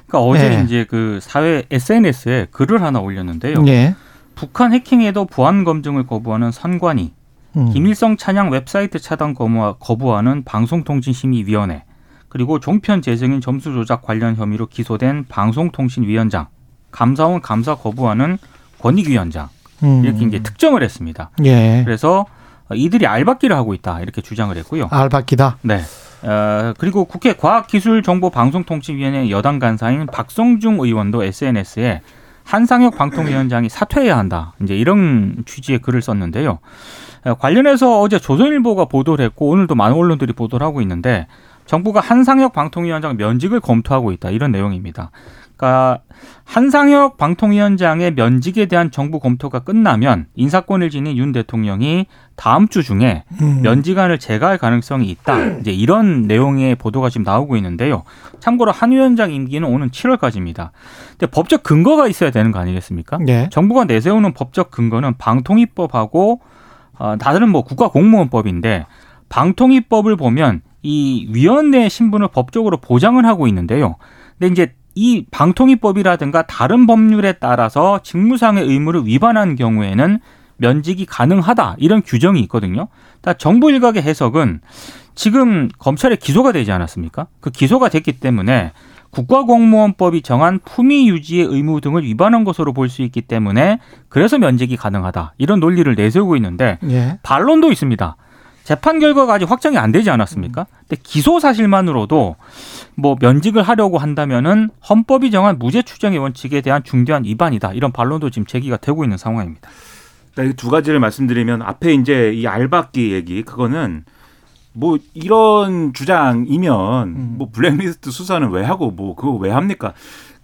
그러니까 어제 예. 이제 그 사회 SNS에 글을 하나 올렸는데요. 예. 북한 해킹에도 보안 검증을 거부하는 선관위, 음. 김일성 찬양 웹사이트 차단 거부하- 거부하는 방송통신심의위원회, 그리고 종편 재생인 점수 조작 관련 혐의로 기소된 방송통신위원장, 감사원 감사 거부하는 권익위원장 음. 이렇게 이제 특정을 했습니다. 예. 그래서 이들이 알박기를 하고 있다 이렇게 주장을 했고요. 알바끼다. 네. 어, 그리고 국회 과학기술정보방송통신위원회 여당 간사인 박성중 의원도 SNS에 한상혁 방통위원장이 사퇴해야 한다. 이제 이런 취지의 글을 썼는데요. 어, 관련해서 어제 조선일보가 보도를 했고 오늘도 많은 언론들이 보도를 하고 있는데 정부가 한상혁 방통위원장 면직을 검토하고 있다. 이런 내용입니다. 그러니까 한상혁 방통위원장의 면직에 대한 정부 검토가 끝나면 인사권을 지닌 윤 대통령이 다음 주 중에 음. 면직안을 제거할 가능성이 있다. 이제 이런 내용의 보도가 지금 나오고 있는데요. 참고로 한 위원장 임기는 오는 7월까지입니다. 근데 법적 근거가 있어야 되는 거 아니겠습니까? 예. 정부가 내세우는 법적 근거는 방통위법하고 어, 다른 뭐 국가공무원법인데 방통위법을 보면 이 위원회 신분을 법적으로 보장을 하고 있는데요. 근데 이제 이 방통위법이라든가 다른 법률에 따라서 직무상의 의무를 위반한 경우에는 면직이 가능하다 이런 규정이 있거든요. 다 정부 일각의 해석은 지금 검찰에 기소가 되지 않았습니까? 그 기소가 됐기 때문에 국가공무원법이 정한 품위 유지의 의무 등을 위반한 것으로 볼 수 있기 때문에 그래서 면직이 가능하다 이런 논리를 내세우고 있는데 예. 반론도 있습니다. 재판 결과가 아직 확정이 안 되지 않았습니까? 근데 기소 사실만으로도 뭐 면직을 하려고 한다면은 헌법이 정한 무죄 추정의 원칙에 대한 중대한 위반이다. 이런 반론도 지금 제기가 되고 있는 상황입니다. 이두 가지를 말씀드리면 앞에 이제 이 알박기 얘기 그거는 뭐 이런 주장이면 음. 뭐 블랙리스트 수사는 왜 하고 뭐 그거 왜 합니까?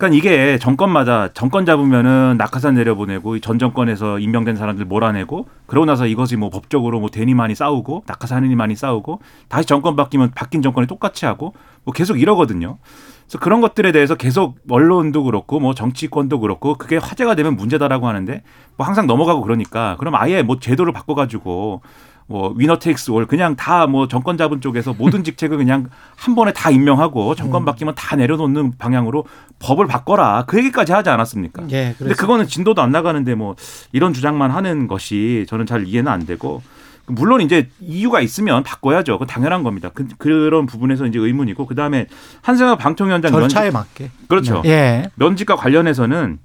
그러니까 이게 정권마다 정권 잡으면은 낙하산 내려보내고 전 정권에서 임명된 사람들 몰아내고 그러고 나서 이것이 뭐 법적으로 뭐 되니 많이 싸우고 낙하산이 많이 싸우고 다시 정권 바뀌면 바뀐 정권이 똑같이 하고 뭐 계속 이러거든요. 그래서 그런 것들에 대해서 계속 언론도 그렇고 뭐 정치권도 그렇고 그게 화제가 되면 문제다라고 하는데 뭐 항상 넘어가고 그러니까 그럼 아예 뭐 제도를 바꿔가지고 뭐 위너 테이크스 올 그냥 다 뭐 정권 잡은 쪽에서 모든 직책을 그냥 한 번에 다 임명하고 정권 바뀌면 다 내려놓는 방향으로 법을 바꿔라 그 얘기까지 하지 않았습니까? 예, 근데 그거는 진도도 안 나가는데 뭐 이런 주장만 하는 것이 저는 잘 이해는 안 되고 물론 이제 이유가 있으면 바꿔야죠. 그 당연한 겁니다. 그, 그런 부분에서 이제 의문이고 그 다음에 한승혁 방통위원장 절차에 면직, 맞게. 그렇죠. 예. 면직과 관련해서는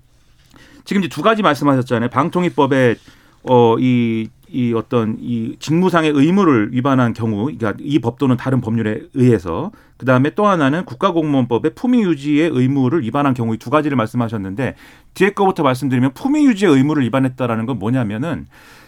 지금 이제 두 가지 말씀하셨잖아요. 방통위법에 어 이 이 어떤 이 직무상의 의무를 위반한 경우, 그러니까 이법 또는 다른 법률에 의해서 그 다음에 또 하나는 국가공무원법의 품위 유지의 의무를 위반한 경우 이두 가지를 말씀하셨는데 뒤에 거부터 말씀드리면 품위 유지의 의무를 위반했다라는 건 뭐냐면은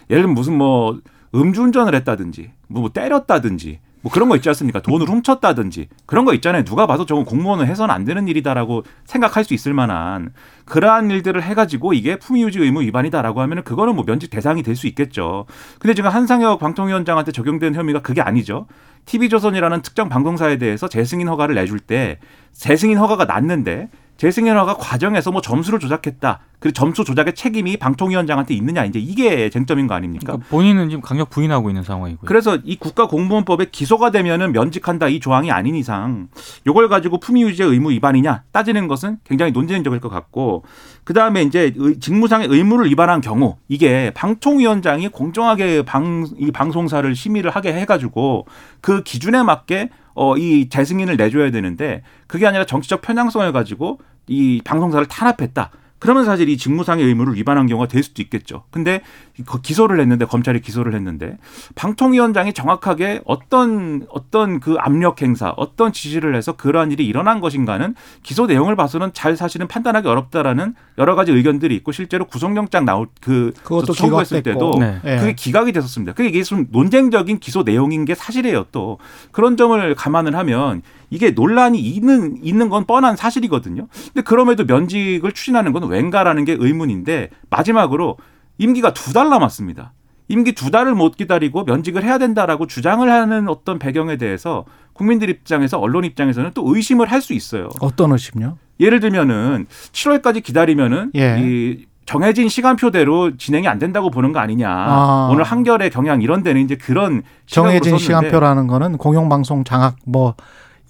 예를 들면 무슨 뭐 음주운전을 했다든지 뭐 때렸다든지 뭐 그런 거 있지 않습니까? 돈을 훔쳤다든지 그런 거 있잖아요. 누가 봐도 저건 공무원은 해서는 안 되는 일이다라고 생각할 수 있을 만한 그러한 일들을 해가지고 이게 품위유지 의무 위반이다라고 하면은 그거는 뭐 면직 대상이 될 수 있겠죠. 근데 지금 한상혁 방통위원장한테 적용된 혐의가 그게 아니죠. TV조선이라는 특정 방송사에 대해서 재승인 허가를 내줄 때 재승인 허가가 났는데 재승인 허가 과정에서 뭐 점수를 조작했다. 그리고 점수 조작의 책임이 방통위원장한테 있느냐 이제 이게 쟁점인 거 아닙니까? 그러니까 본인은 지금 강력 부인하고 있는 상황이고요. 그래서 이 국가공무원법에 기소가 되면은 면직한다 이 조항이 아닌 이상 요걸 가지고 품위 유지의 의무 위반이냐 따지는 것은 굉장히 논쟁적일 것 같고 그 다음에 이제 의- 직무상의 의무를 위반한 경우 이게 방통위원장이 공정하게 방, 이 방송사를 심의를 하게 해가지고 그 기준에 맞게 어, 이 재승인을 내줘야 되는데 그게 아니라 정치적 편향성을 가지고 이 방송사를 탄압했다. 그러면 사실 이 직무상의 의무를 위반한 경우가 될 수도 있겠죠. 근데 그 기소를 했는데 검찰이 기소를 했는데 방통위원장이 정확하게 어떤 어떤 그 압력 행사, 어떤 지시를 해서 그러한 일이 일어난 것인가는 기소 내용을 봐서는 잘 사실은 판단하기 어렵다라는 여러 가지 의견들이 있고 실제로 구속영장 나올 그 그것도 청구했을. 때도 네. 예. 그게 기각이 됐었습니다. 그게 이게 좀 논쟁적인 기소 내용인 게 사실이에요. 또 그런 점을 감안을 하면 이게 논란이 있는 있는 건 뻔한 사실이거든요. 근데 그럼에도 면직을 추진하는 건 왠가라는 게 의문인데 마지막으로 임기가 두 달 남았습니다. 임기 두 달을 못 기다리고 면직을 해야 된다라고 주장을 하는 어떤 배경에 대해서 국민들 입장에서 언론 입장에서는 또 의심을 할 수 있어요. 어떤 의심요? 예를 들면은 7월까지 기다리면은 예. 이 정해진 시간표대로 진행이 안 된다고 보는 거 아니냐. 아. 오늘 한결의 경향 이런 데는 이제 그런 정해진 시간표라는 거는 공영방송 장악 뭐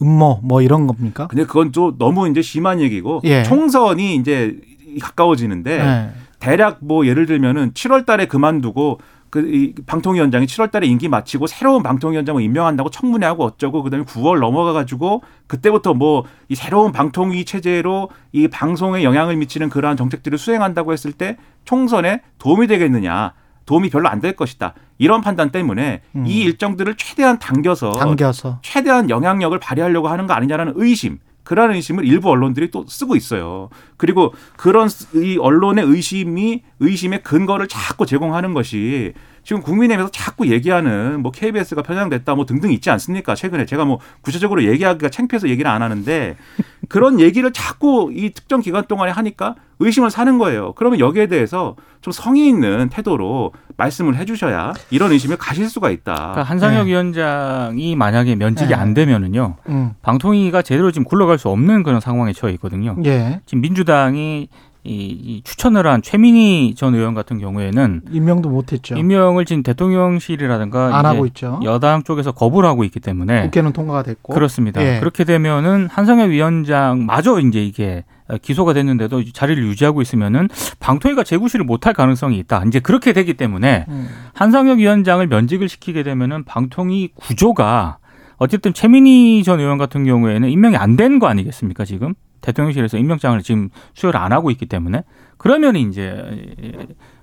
음모 뭐 이런 겁니까? 근데 그건 또 너무 이제 심한 얘기고 예. 총선이 이제 가까워지는데 네. 대략 뭐 예를 들면은 7월 달에 그만두고 그이 방통위원장이 7월 달에 임기 마치고 새로운 방통위원장을 임명한다고 청문회하고 어쩌고 그다음에 9월 넘어가 가지고 그때부터 뭐 이 새로운 방통위 체제로 이 방송에 영향을 미치는 그러한 정책들을 수행한다고 했을 때 총선에 도움이 되겠느냐 도움이 별로 안 될 것이다 이런 판단 때문에 음. 이 일정들을 최대한 당겨서 당겨서 최대한 영향력을 발휘하려고 하는 거 아니냐라는 의심. 그러한 의심을 일부 언론들이 또 쓰고 있어요. 그리고 그런 이 언론의 의심이 의심의 근거를 자꾸 제공하는 것이 지금 국민의힘에서 자꾸 얘기하는 뭐 KBS가 편향됐다 뭐 등등 있지 않습니까? 최근에 제가 뭐 구체적으로 얘기하기가 창피해서 얘기를 안 하는데 그런 얘기를 자꾸 이 특정 기간 동안에 하니까 의심을 사는 거예요. 그러면 여기에 대해서 좀 성의 있는 태도로 말씀을 해주셔야 이런 의심을 가실 수가 있다. 그러니까 한상혁 위원장이 만약에 면직이 네. 안 되면은요. 음. 방통위가 제대로 지금 굴러갈 수 없는 그런 상황에 처해 있거든요. 예. 지금 민주당이 이, 이 추천을 한 최민희 전 의원 같은 경우에는 임명도 못했죠. 임명을 지금 대통령실이라든가 안 하고 있죠. 여당 쪽에서 거부를 하고 있기 때문에 국회는 통과가 됐고 그렇습니다. 예. 그렇게 되면은 한상혁 위원장마저 이제 이게 기소가 됐는데도 자리를 유지하고 있으면은 방통위가 재구시를 못할 가능성이 있다. 이제 그렇게 되기 때문에 음. 한상혁 위원장을 면직을 시키게 되면은 방통위 구조가 어쨌든 최민희 전 의원 같은 경우에는 임명이 안 된 거 아니겠습니까 지금 대통령실에서 임명장을 지금 수여를 안 하고 있기 때문에 그러면 이제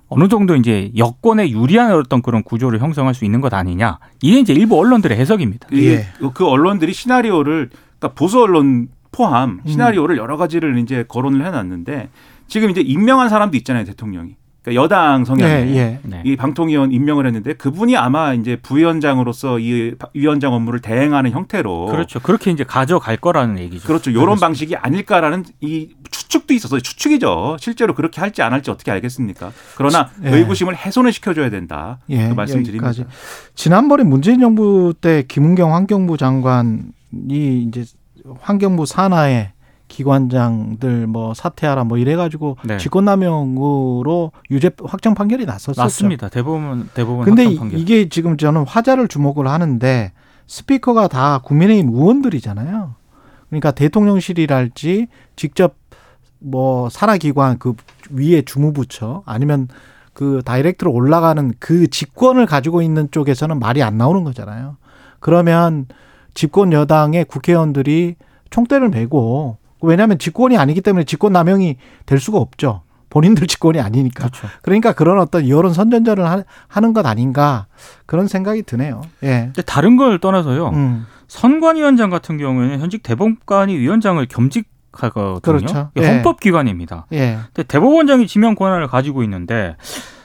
어느 정도 이제 여권에 유리한 어떤 그런 구조를 형성할 수 있는 것 아니냐 이게 이제 일부 언론들의 해석입니다. 이게 예. 그 언론들이 시나리오를 그러니까 보수 언론 포함 음. 시나리오를 여러 가지를 이제 거론을 해놨는데 지금 이제 임명한 사람도 있잖아요 대통령이 그러니까 여당 예, 성향의 예. 네. 이 방통위원 임명을 했는데 그분이 아마 이제 부위원장으로서 이 위원장 업무를 대행하는 형태로 그렇죠. 그렇게 이제 가져갈 거라는 얘기죠. 그렇죠. 이런 방식이 아닐까라는 이 추측도 있어서 추측이죠. 실제로 그렇게 할지 안 할지 어떻게 알겠습니까? 그러나 예. 의구심을 훼손을 시켜줘야 된다. 예, 그 말씀드립니다. 여기까지. 지난번에 문재인 정부 때 김은경 환경부 장관이 이제 환경부 산하에 기관장들 뭐 사퇴하라 뭐 이래가지고 네. 직권남용으로 유죄 확정 판결이 났었었죠. 맞습니다. 대부분 대부분 근데 확정 이- 판결. 이게 지금 저는 화자를 주목을 하는데 스피커가 다 국민의힘 의원들이잖아요. 그러니까 대통령실이랄지 직접 뭐 산하기관 그 위에 주무부처 아니면 그 다이렉트로 올라가는 그 직권을 가지고 있는 쪽에서는 말이 안 나오는 거잖아요. 그러면 집권 여당의 국회의원들이 총대를 메고 왜냐하면 직권이 아니기 때문에 직권 남용이 될 수가 없죠. 본인들 직권이 아니니까. 그렇죠. 그러니까 그런 어떤 여론 선전전을 하- 하는 것 아닌가 그런 생각이 드네요. 예. 근데 다른 걸 떠나서요. 음. 선관위원장 같은 경우에는 현직 대법관이 위원장을 겸직하거든요. 그렇죠. 이게 예. 헌법기관입니다. 예. 근데 대법원장이 지명 권한을 가지고 있는데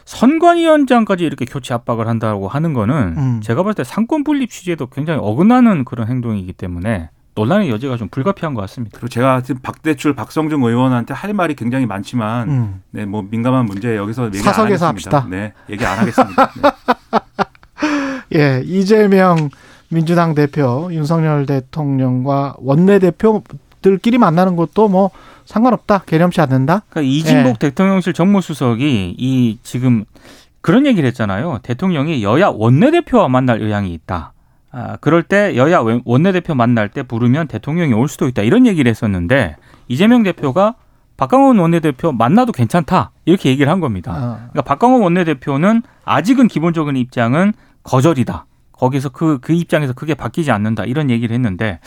선관위원장까지 이렇게 교체 압박을 한다고 하는 거는 음. 제가 봤을 때 삼권 분립 취지에도 굉장히 어긋나는 그런 행동이기 때문에 논란의 여지가 좀 불가피한 것 같습니다. 그리고 제가 지금 박대출, 박성중 의원한테 할 말이 굉장히 많지만 음. 네, 뭐 민감한 문제 여기서 얘기 사석에서. 합시다. 네, 얘기 안 하겠습니다. 네. 예. 이재명 민주당 대표, 윤석열 대통령과 원내 대표들끼리 만나는 것도 뭐 상관없다. 개념치 않는다. 그러니까 이진복 예. 대통령실 정무수석이 이 지금 그런 얘기를 했잖아요. 대통령이 여야 원내 대표와 만날 의향이 있다. 아, 그럴 때 여야 원- 원내대표 만날 때 부르면 대통령이 올 수도 있다. 이런 얘기를 했었는데 이재명 대표가 박강원 원내대표 만나도 괜찮다. 이렇게 얘기를 한 겁니다. 어. 그러니까 박강원 원내대표는 아직은 기본적인 입장은 거절이다. 거기서 그, 그 입장에서 크게 바뀌지 않는다. 이런 얘기를 했는데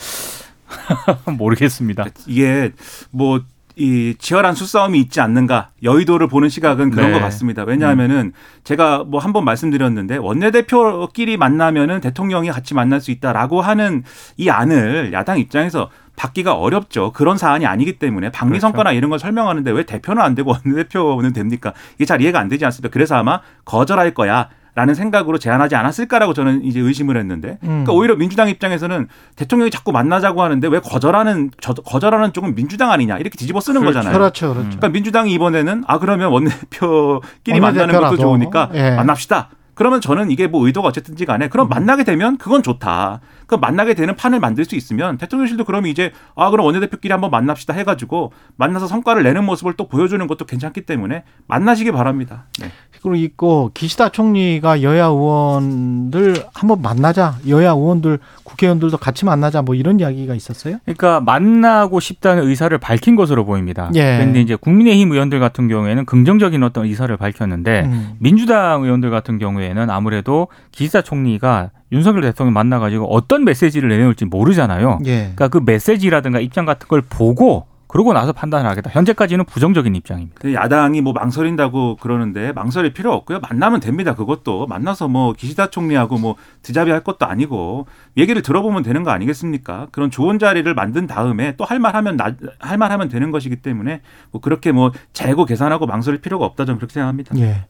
모르겠습니다. 이게 뭐 이 치열한 수싸움이 있지 않는가 여의도를 보는 시각은 그런 네. 것 같습니다. 왜냐하면은 제가 뭐 한 번 말씀드렸는데 원내대표끼리 만나면은 대통령이 같이 만날 수 있다라고 하는 이 안을 야당 입장에서 받기가 어렵죠. 그런 사안이 아니기 때문에 박리 성과나 이런 걸 설명하는데 왜 대표는 안 되고 원내대표는 됩니까? 이게 잘 이해가 안 되지 않습니까? 그래서 아마 거절할 거야. 라는 생각으로 제안하지 않았을까라고 저는 이제 의심을 했는데 음. 그러니까 오히려 민주당 입장에서는 대통령이 자꾸 만나자고 하는데 왜 거절하는 저, 거절하는 쪽은 민주당 아니냐 이렇게 뒤집어 쓰는 그렇죠. 거잖아요. 그렇죠. 그렇죠. 그러니까 민주당이 이번에는 아 그러면 원내대표끼리 만나는. 것도 좋으니까 예. 만납시다. 그러면 저는 이게 뭐 의도가 어쨌든지 간에 그럼 만나게 되면 그건 좋다. 그 만나게 되는 판을 만들 수 있으면 대통령실도 그러면 이제 아 그럼 원내대표끼리 한번 만납시다 해가지고 만나서 성과를 내는 모습을 또 보여주는 것도 괜찮기 때문에 만나시기 바랍니다. 네. 그리고 있고 기시다 총리가 여야 의원들 한번 만나자. 여야 의원들 국회의원들도 같이 만나자. 뭐 이런 이야기가 있었어요. 그러니까 만나고 싶다는 의사를 밝힌 것으로 보입니다. 예. 그런데 이제 국민의힘 의원들 같은 경우에는 긍정적인 어떤 의사를 밝혔는데 음. 민주당 의원들 같은 경우에는 아무래도 기시다 총리가 윤석열 대통령 만나가지고 어떤 메시지를 내놓을지 모르잖아요. 예. 그러니까 그 메시지라든가 입장 같은 걸 보고 그러고 나서 판단을 하겠다. 현재까지는 부정적인 입장입니다. 야당이 뭐 망설인다고 그러는데 망설일 필요 없고요. 만나면 됩니다. 그것도 만나서 뭐 기시다 총리하고 뭐 드자비 할 것도 아니고 얘기를 들어보면 되는 거 아니겠습니까? 그런 좋은 자리를 만든 다음에 또 할 말하면 할 말하면 되는 것이기 때문에 뭐 그렇게 뭐 재고 계산하고 망설일 필요가 없다 저는 그렇게 생각합니다. 예.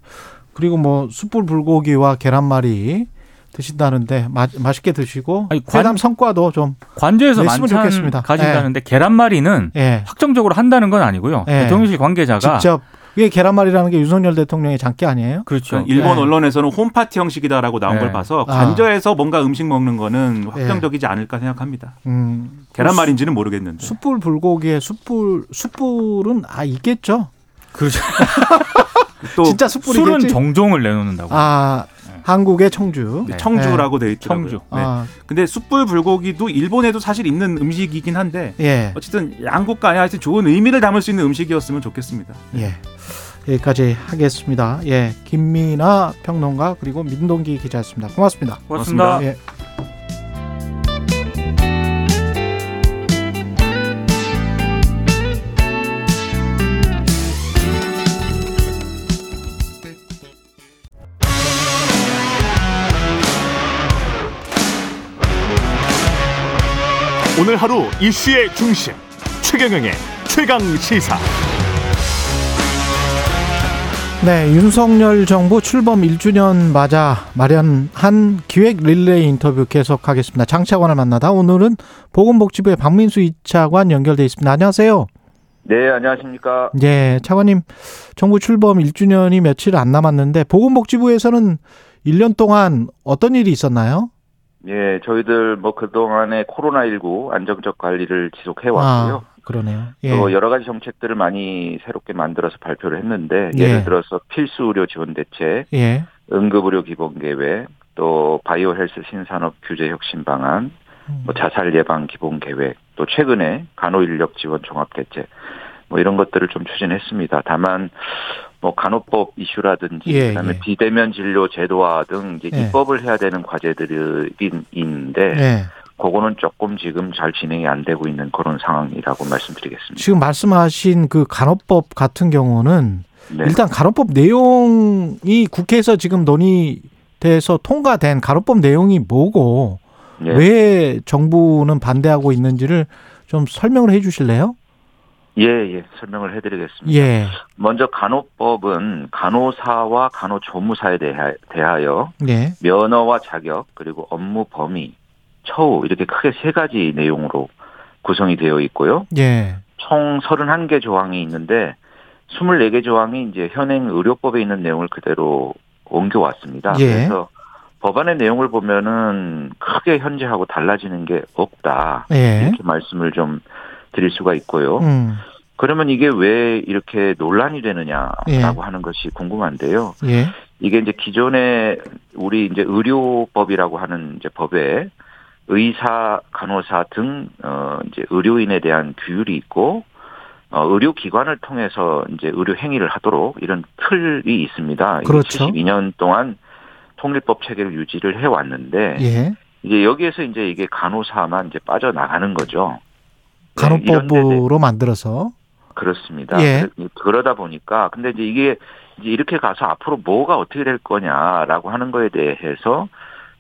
그리고 뭐 숯불 불고기와 계란말이 드신다는데 마, 맛있게 드시고 아니, 관- 회담 성과도 좀 관저에서 만찬 좋겠습니다. 가진다는데 계란말이는 예. 확정적으로 한다는 건 아니고요. 예. 대통령실 관계자가 직접 이게 계란말이라는 게 윤석열 대통령의 장기 아니에요? 그렇죠. 그러니까 일본 네. 언론에서는 홈파티 형식이다라고 나온 네. 걸 봐서 아. 관저에서 뭔가 음식 먹는 거는 확정적이지 않을까 생각합니다. 음. 계란말인지는 모르겠는데. 숯불 불고기에 숯불 숯불은 아 있겠죠. 그렇죠. 또 진짜 숯불이겠지. 술은 정종을 내놓는다고. 아 한국의 청주. 네. 청주라고 돼 있더라고요. 청주. 네. 아, 근데 숯불 불고기도 일본에도 사실 있는 음식이긴 한데 예. 어쨌든 양국 간에 하여튼 좋은 의미를 담을 수 있는 음식이었으면 좋겠습니다. 예. 여기까지 하겠습니다. 예. 김민아 평론가 그리고 민동기 기자였습니다. 고맙습니다. 고맙습니다. 예. 오늘 하루 이슈의 중심 최경영의 최강 시사. 네, 윤석열 정부 출범 1주년 맞아 마련한 기획 릴레이 인터뷰 계속하겠습니다. 장 차관을 만나다 오늘은 보건복지부의 박민수 이차관 연결돼 있습니다. 안녕하세요. 네, 안녕하십니까. 예, 차관님 정부 출범 1주년이 며칠 안 남았는데 보건복지부에서는 1년 동안 어떤 일이 있었나요? 예, 저희들 뭐 그동안에 코로나19 안정적 관리를 지속해 왔고요. 그러네요. 예. 또 여러 가지 정책들을 많이 새롭게 만들어서 발표를 했는데 예. 예를 들어서 필수 의료 지원 대책, 예. 응급 의료 기본 계획, 또 바이오 헬스 신산업 규제 혁신 방안, 음. 뭐 자살 예방 기본 계획, 또 최근에 간호 인력 지원 종합 대책 뭐 이런 것들을 좀 추진했습니다. 다만 뭐 간호법 이슈라든지 예, 그다음에 예. 비대면 진료 제도화 등 이제 예. 입법을 해야 되는 과제들이 있는데 예. 그거는 조금 지금 잘 진행이 안 되고 있는 그런 상황이라고 말씀드리겠습니다. 지금 말씀하신 그 간호법 같은 경우는 네. 일단 간호법 내용이 국회에서 지금 논의돼서 통과된 간호법 내용이 뭐고 예. 왜 정부는 반대하고 있는지를 좀 설명을 해 주실래요? 예, 예, 설명을 해드리겠습니다. 예. 먼저 간호법은 간호사와 간호조무사에 대하, 대하여 예. 면허와 자격 그리고 업무 범위, 처우 이렇게 크게 세 가지 내용으로 구성이 되어 있고요. 예. 총 31개 조항이 있는데 24개 조항이 이제 현행 의료법에 있는 내용을 그대로 옮겨왔습니다. 예. 그래서 법안의 내용을 보면은 크게 현재하고 달라지는 게 없다. 예. 이렇게 말씀을 좀 드릴 수가 있고요. 음. 그러면 이게 왜 이렇게 논란이 되느냐라고 예. 하는 것이 궁금한데요. 예. 이게 이제 기존에 우리 이제 의료법이라고 하는 이제 법에 의사, 간호사 등 어, 이제 의료인에 대한 규율이 있고 어, 의료기관을 통해서 이제 의료 행위를 하도록 이런 틀이 있습니다. 그렇죠. 72년 동안 통일법 체계를 유지를 해왔는데 예. 이제 여기에서 이제 이게 간호사만 이제 빠져나가는 거죠. 네, 간호법으로 만들어서 그렇습니다. 예. 그- 그러다 보니까 근데 이제 이게 이제 이렇게 가서 앞으로 뭐가 어떻게 될 거냐라고 하는 거에 대해서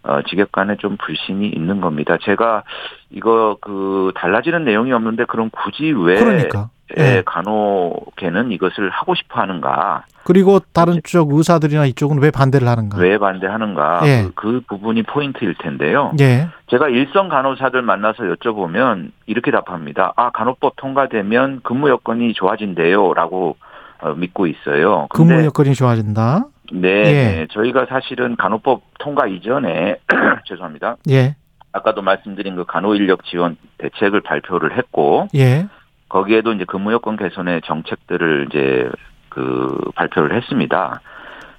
어, 직역 간에 좀 불신이 있는 겁니다. 제가 이거 그 달라지는 내용이 없는데 그럼 굳이 왜 그러니까. 예, 예. 간호계는 이것을 하고 싶어 하는가? 그리고 다른 쪽 의사들이나 이쪽은 왜 반대를 하는가? 왜 반대하는가? 예. 그, 그 부분이 포인트일 텐데요. 예. 제가 일선 간호사들 만나서 여쭤보면 이렇게 답합니다. 아, 간호법 통과되면 근무 여건이 좋아진대요 라고 어, 믿고 있어요. 근무 여건이 좋아진다. 네, 예. 네, 저희가 사실은 간호법 통과 이전에 죄송합니다. 예. 아까도 말씀드린 그 간호 인력 지원 대책을 발표를 했고 예. 거기에도 이제 근무 여건 개선의 정책들을 이제 그 발표를 했습니다.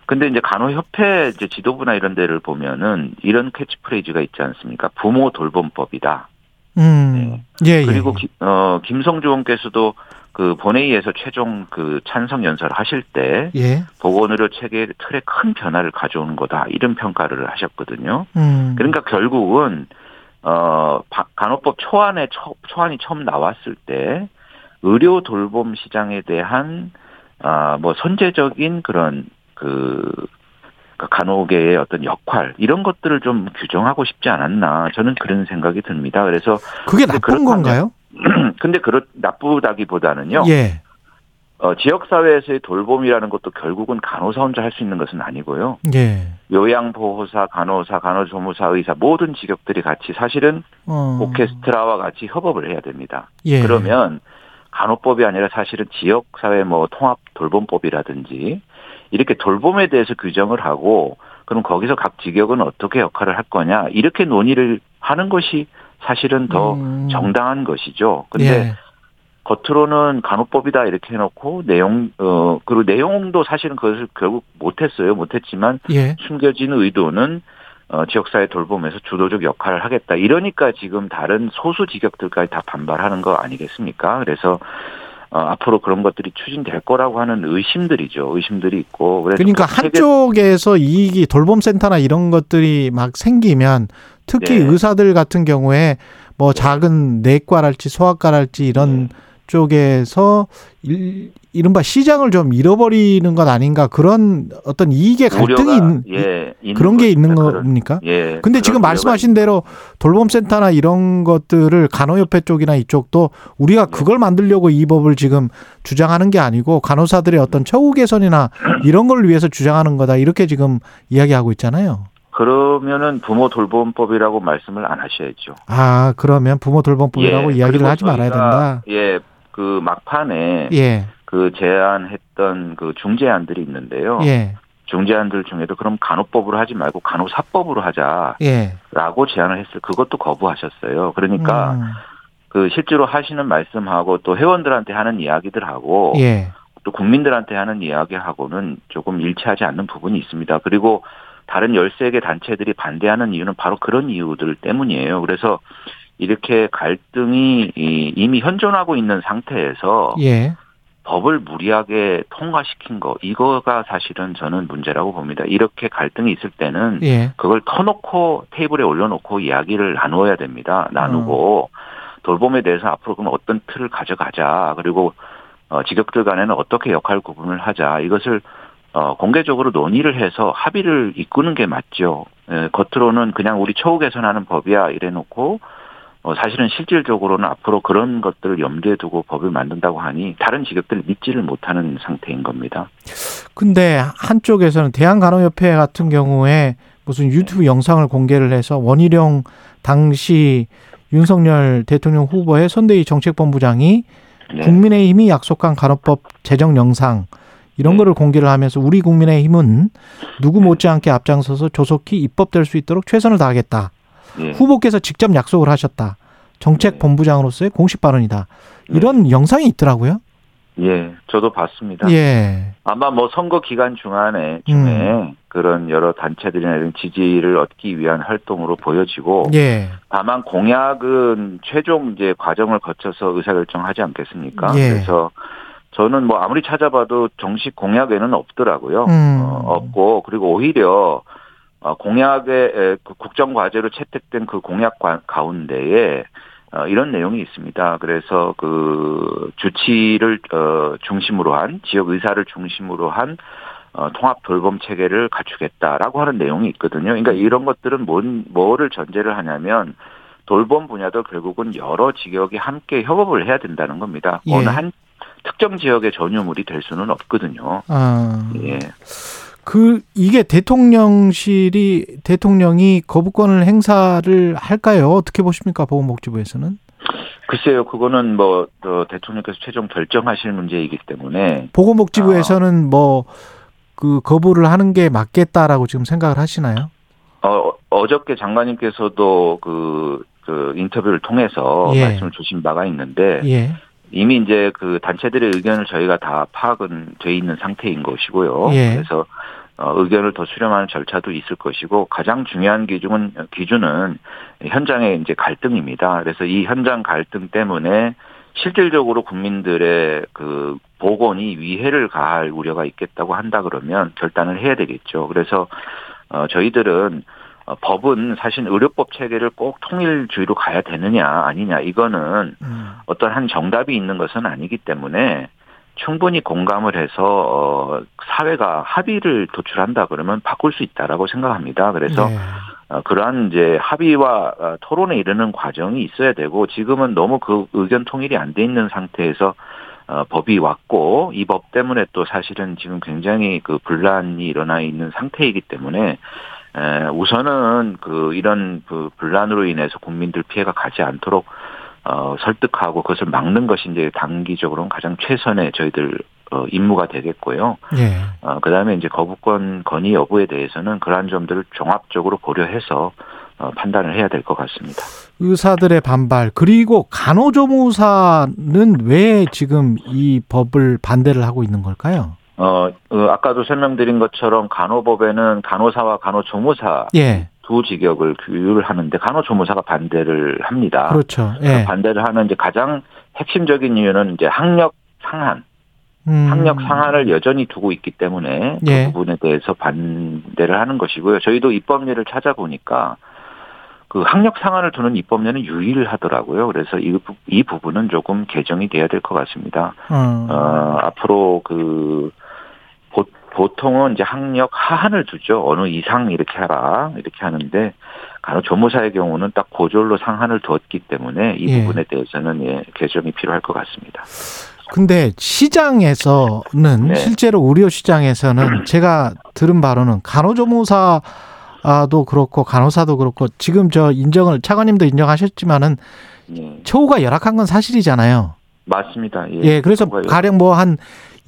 근데 이제 간호협회 이제 지도부나 이런 데를 보면은 이런 캐치프레이즈가 있지 않습니까? 부모 돌봄법이다. 음. 예, 예. 그리고 기- 어 김성주 의원께서도 그 본회의에서 최종 그 찬성 연설을 하실 때 예. 보건의료 체계 틀에 큰 변화를 가져오는 거다 이런 평가를 하셨거든요. 음. 그러니까 결국은 어 바- 간호법 초안에 초, 초안이 처음 나왔을 때 의료 돌봄 시장에 대한 아뭐 선제적인 그런 그, 그 간호계의 어떤 역할 이런 것들을 좀 규정하고 싶지 않았나 저는 그런 생각이 듭니다. 그래서 그게 나쁜 건가요? 근데 그렇 나쁘다기보다는요. 예. 어, 지역 사회에서의 돌봄이라는 것도 결국은 간호사 혼자 할 수 있는 것은 아니고요. 예. 요양보호사, 간호사, 간호조무사, 의사 모든 직업들이 같이 사실은 어. 오케스트라와 같이 협업을 해야 됩니다. 예. 그러면 간호법이 아니라 사실은 지역 사회 뭐 통합 돌봄법이라든지 이렇게 돌봄에 대해서 규정을 하고 그럼 거기서 각 직역은 어떻게 역할을 할 거냐 이렇게 논의를 하는 것이 사실은 더 음. 정당한 것이죠. 근데 예. 겉으로는 간호법이다 이렇게 해놓고 내용 어 그리고 내용도 사실은 그것을 결국 못했어요. 못했지만 예. 숨겨진 의도는 어 지역사회 돌봄에서 주도적 역할을 하겠다. 이러니까 지금 다른 소수 직역들까지 다 반발하는 거 아니겠습니까? 그래서 어 앞으로 그런 것들이 추진될 거라고 하는 의심들이죠. 의심들이 있고 그러니까 그 세계- 한쪽에서 이익이 돌봄센터나 이런 것들이 막 생기면 특히 네. 의사들 같은 경우에 뭐 작은 내과랄지 소아과랄지 이런 네. 쪽에서 일, 이른바 시장을 좀 잃어버리는 것 아닌가 그런 어떤 이익의 갈등이 있는 예, 있는 그런 게 있는. 그런- 겁니까? 예. 근데 지금 말씀하신 대로 돌봄센터나 이런 것들을 간호협회 쪽이나 이쪽도 우리가 네. 그걸 만들려고 이 법을 지금 주장하는 게 아니고 간호사들의 어떤 처우 개선이나 이런 걸 위해서 주장하는 거다 이렇게 지금 이야기하고 있잖아요. 그러면은 부모 돌봄법이라고 말씀을 안 하셔야죠. 아 그러면 부모 돌봄법이라고 예, 이야기를 하지 말아야 된다. 예, 그 막판에 예, 그 제안했던 그 중재안들이 있는데요. 예, 중재안들 중에도 그럼 간호법으로 하지 말고 간호사법으로 하자라고 예. 제안을 했어요. 그것도 거부하셨어요. 그러니까 음, 그 실제로 하시는 말씀하고 또 회원들한테 하는 이야기들하고 예. 또 국민들한테 하는 이야기하고는 조금 일치하지 않는 부분이 있습니다. 그리고 다른 13개 단체들이 반대하는 이유는 바로 그런 이유들 때문이에요. 그래서 이렇게 갈등이 이- 이미 현존하고 있는 상태에서 예. 법을 무리하게 통과시킨 거 이거가 사실은 저는 문제라고 봅니다. 이렇게 갈등이 있을 때는 예. 그걸 터놓고 테이블에 올려놓고 이야기를 나누어야 됩니다. 나누고 돌봄에 대해서 앞으로 그럼 어떤 틀을 가져가자. 그리고 어, 직역들 간에는 어떻게 역할 구분을 하자. 이것을 어, 공개적으로 논의를 해서 합의를 이끄는 게 맞죠. 예, 겉으로는 그냥 우리 처우 개선하는 법이야 이래놓고 어, 사실은 실질적으로는 앞으로 그런 것들을 염두에 두고 법을 만든다고 하니 다른 직역들을 믿지를 못하는 상태인 겁니다. 근데 한쪽에서는 대한간호협회 같은 경우에 무슨 유튜브 영상을 공개를 해서 원희룡 당시 윤석열 대통령 후보의 선대위 정책본부장이 네. 국민의힘이 약속한 간호법 제정 영상 이런 네. 거를 공개를 하면서 우리 국민의힘은 누구 못지않게 앞장서서 조속히 입법될 수 있도록 최선을 다하겠다. 예. 후보께서 직접 약속을 하셨다. 정책 네. 본부장으로서의 공식 발언이다. 이런 영상이 있더라고요. 예, 저도 봤습니다. 예. 아마 뭐 선거 기간 중간에 중에 그런 여러 단체들이나 이런 지지를 얻기 위한 활동으로 보여지고 예. 다만 공약은 최종 이제 과정을 거쳐서 의사결정하지 않겠습니까? 예. 그래서 저는 뭐 아무리 찾아봐도 정식 공약에는 없더라고요. 음. 어, 없고 그리고 오히려 어, 공약의 에, 그 국정 과제로 채택된 그 공약 과- 가운데에 어, 이런 내용이 있습니다. 그래서 그 주치를 어, 중심으로 한 지역 의사를 중심으로 한 어, 통합 돌봄 체계를 갖추겠다라고 하는 내용이 있거든요. 그러니까 이런 것들은 뭔 뭐를 전제를 하냐면 돌봄 분야도 결국은 여러 지역이 함께 협업을 해야 된다는 겁니다. 예. 어느 한 특정 지역의 전유물이 될 수는 없거든요. 아. 예. 그 이게 대통령실이 대통령이 거부권을 행사를 할까요? 어떻게 보십니까? 보건복지부에서는 글쎄요, 그거는 뭐 어, 대통령께서 최종 결정하실 문제이기 때문에 보건복지부에서는 뭐그 거부를 하는 게 맞겠다라고 지금 생각을 하시나요? 어, 어저께 장관님께서도 그, 그 인터뷰를 통해서 예. 말씀을 주신 바가 있는데 예. 이미 이제 그 단체들의 의견을 저희가 다 파악은 돼 있는 상태인 것이고요. 예. 그래서 어, 의견을 더 수렴하는 절차도 있을 것이고 가장 중요한 기준은 기준은 현장의 이제 갈등입니다. 그래서 이 현장 갈등 때문에 실질적으로 국민들의 그 보건이 위해를 가할 우려가 있겠다고 한다 그러면 결단을 해야 되겠죠. 그래서 어 저희들은 어, 법은 사실 의료법 체계를 꼭 통일주의로 가야 되느냐 아니냐 이거는 음. 어떤 한 정답이 있는 것은 아니기 때문에 충분히 공감을 해서 어, 사회가 합의를 도출한다 그러면 바꿀 수 있다라고 생각합니다. 그래서 네. 어, 그러한 이제 합의와 어, 토론에 이르는 과정이 있어야 되고 지금은 너무 그 의견 통일이 안 돼 있는 상태에서 어, 법이 왔고 이 법 때문에 또 사실은 지금 굉장히 그 분란이 일어나 있는 상태이기 때문에 에, 우선은 그 이런 그 분란으로 인해서 국민들 피해가 가지 않도록 어, 설득하고 그것을 막는 것이 이제 단기적으로는 가장 최선의 저희들 어, 임무가 되겠고요. 예. 어, 그 다음에 이제 거부권 건의 여부에 대해서는 그러한 점들을 종합적으로 고려해서 어, 판단을 해야 될 것 같습니다. 의사들의 반발 그리고 간호조무사는 왜 지금 이 법을 반대를 하고 있는 걸까요? 어, 어, 아까도 설명드린 것처럼 간호법에는 간호사와 간호조무사 예. 두 직역을 규율을 하는데 간호조무사가 반대를 합니다. 그렇죠. 예. 반대를 하는 이제 가장 핵심적인 이유는 이제 학력 상한, 음. 학력 상한을 여전히 두고 있기 때문에 예. 그 부분에 대해서 반대를 하는 것이고요. 저희도 입법례를 찾아보니까 그 학력 상한을 두는 입법례는 유일하더라고요. 그래서 이, 부- 이 부분은 조금 개정이 돼야 될 것 같습니다. 어. 어, 앞으로 그 보, 보통은 이제 학력 하한을 두죠. 어느 이상 이렇게 하라 이렇게 하는데 간호조무사의 경우는 딱 고졸로 상한을 두었기 때문에 이 예. 부분에 대해서는 예, 개정이 필요할 것 같습니다. 근데 시장에서는 네. 실제로 의료 시장에서는 제가 들은 바로는 간호조무사도 그렇고 간호사도 그렇고 지금 저 인정을 차관님도 인정하셨지만은 예, 처우가 열악한 건 사실이잖아요. 맞습니다. 예, 예, 그래서 가령 뭐 한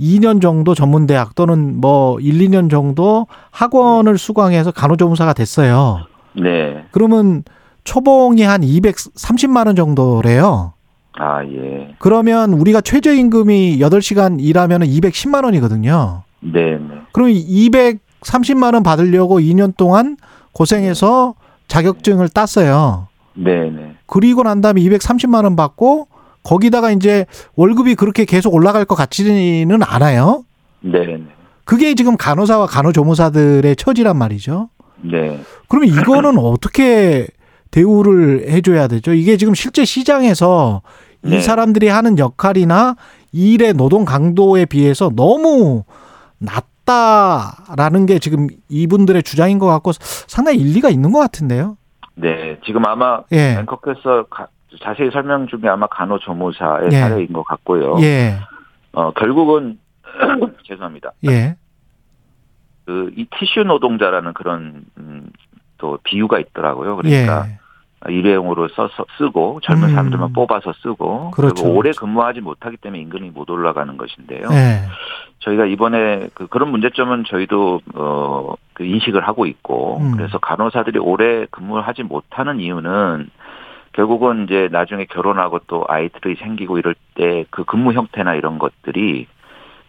2년 정도 전문대학 또는 뭐 1, 2년 정도 학원을 수강해서 간호조무사가 됐어요. 네, 그러면 초봉이 한 230만 원 정도래요. 아, 예. 그러면 우리가 최저임금이 8시간 일하면 210만 원이거든요. 네, 네. 그럼 230만 원 받으려고 2년 동안 고생해서 자격증을 땄어요. 네, 네. 그리고 난 다음에 230만 원 받고 거기다가 이제 월급이 그렇게 계속 올라갈 것 같지는 않아요. 네, 네. 그게 지금 간호사와 간호조무사들의 처지란 말이죠. 네. 그러면 이거는 어떻게 대우를 해줘야 되죠? 이게 지금 실제 시장에서 이 네. 사람들이 하는 역할이나 일의 노동 강도에 비해서 너무 낮다라는 게 지금 이분들의 주장인 것 같고 상당히 일리가 있는 것 같은데요. 네. 지금 아마 예. 앵커께서 가- 자세히 설명 중에 아마 간호조무사의 예. 사례인 것 같고요. 예, 어, 결국은 죄송합니다. 예, 그 이 티슈 노동자라는 그런 음, 또 비유가 있더라고요. 그러니까 예. 일회용으로 써서 쓰고 젊은 음. 사람들만 뽑아서 쓰고 그렇죠, 리고 오래 그렇죠. 근무하지 못하기 때문에 임금이 못 올라가는 것인데요. 예. 저희가 이번에 그 그런 문제점은 저희도 어 그 인식을 하고 있고 음. 그래서 간호사들이 오래 근무를 하지 못하는 이유는 결국은 이제 나중에 결혼하고 또 아이들이 생기고 이럴 때 그 근무 형태나 이런 것들이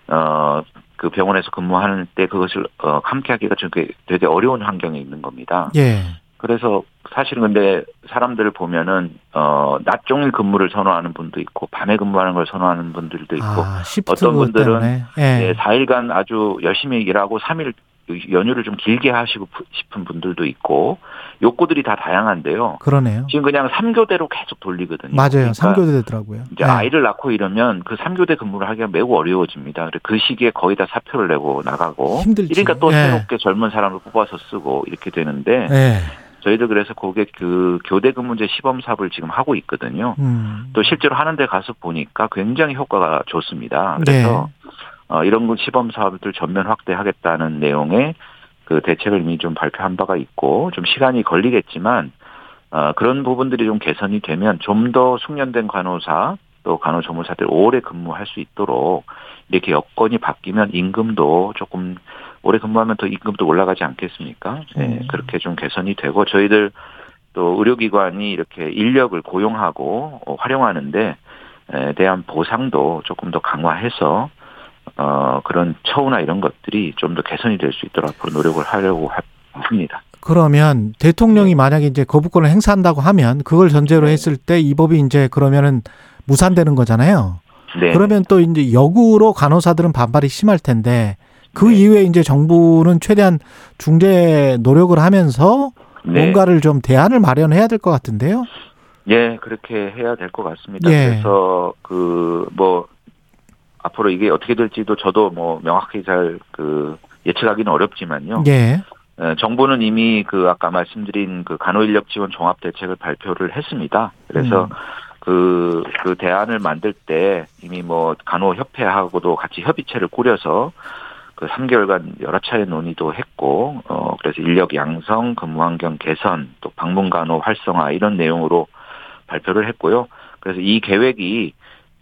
어 그 병원에서 근무하는 때 그것을 어 함께하기가 좀 되게- 되게 어려운 환경에 있는 겁니다. 예. 그래서 사실은 근데 사람들을 보면은 어낮 종일 근무를 선호하는 분도 있고 밤에 근무하는 걸 선호하는 분들도 있고 아, 어떤 분들은. 예. 네, 4일간 아주 열심히 일하고 3일 연휴를 좀 길게 하시고 싶은 분들도 있고 욕구들이 다 다양한데요. 그러네요. 지금 그냥 3교대로 계속 돌리거든요. 맞아요. 그러니까 삼교대 되더라고요. 이제 예. 아이를 낳고 이러면 그 3교대 근무를 하기가 매우 어려워집니다. 그래서 그 시기에 거의 다 사표를 내고 나가고 힘들지. 그러니까 또 예. 새롭게 젊은 사람을 뽑아서 쓰고 이렇게 되는데 예. 저희도 그래서 그게 그 교대 근무제 시범 사업을 지금 하고 있거든요. 음. 또 실제로 하는 데 가서 보니까 굉장히 효과가 좋습니다. 그래서 네. 어, 이런 건 시범 사업들 전면 확대하겠다는 내용의 그 대책을 이미 좀 발표한 바가 있고 좀 시간이 걸리겠지만 어, 그런 부분들이 좀 개선이 되면 좀 더 숙련된 간호사 또 간호조무사들 오래 근무할 수 있도록 이렇게 여건이 바뀌면 임금도 조금 오래 근무하면 더 임금도 올라가지 않겠습니까? 네, 음. 그렇게 좀 개선이 되고 저희들 또 의료기관이 이렇게 인력을 고용하고 어, 활용하는데 에 대한 보상도 조금 더 강화해서 어 그런 처우나 이런 것들이 좀 더 개선이 될 수 있도록 앞으로 노력을 하려고 하- 합니다. 그러면 네. 대통령이 만약에 이제 거부권을 행사한다고 하면 그걸 전제로 했을 때 이 법이 이제 그러면은 무산되는 거잖아요. 네. 그러면 또 이제 역으로 간호사들은 반발이 심할 텐데 그 네. 이후에 이제 정부는 최대한 중재 노력을 하면서 네. 뭔가를 좀 대안을 마련해야 될 것 같은데요. 예, 그렇게 해야 될 것 같습니다. 예. 그래서 그 뭐 앞으로 이게 어떻게 될지도 저도 뭐 명확히 잘 그 예측하기는 어렵지만요. 예. 에, 정부는 이미 그 아까 말씀드린 그 간호인력 지원 종합 대책을 발표를 했습니다. 그래서 음. 그, 그 대안을 만들 때 이미 뭐 간호협회하고도 같이 협의체를 꾸려서 그 3개월간 여러 차례 논의도 했고, 어, 그래서 인력 양성, 근무 환경 개선, 또 방문 간호 활성화 이런 내용으로 발표를 했고요. 그래서 이 계획이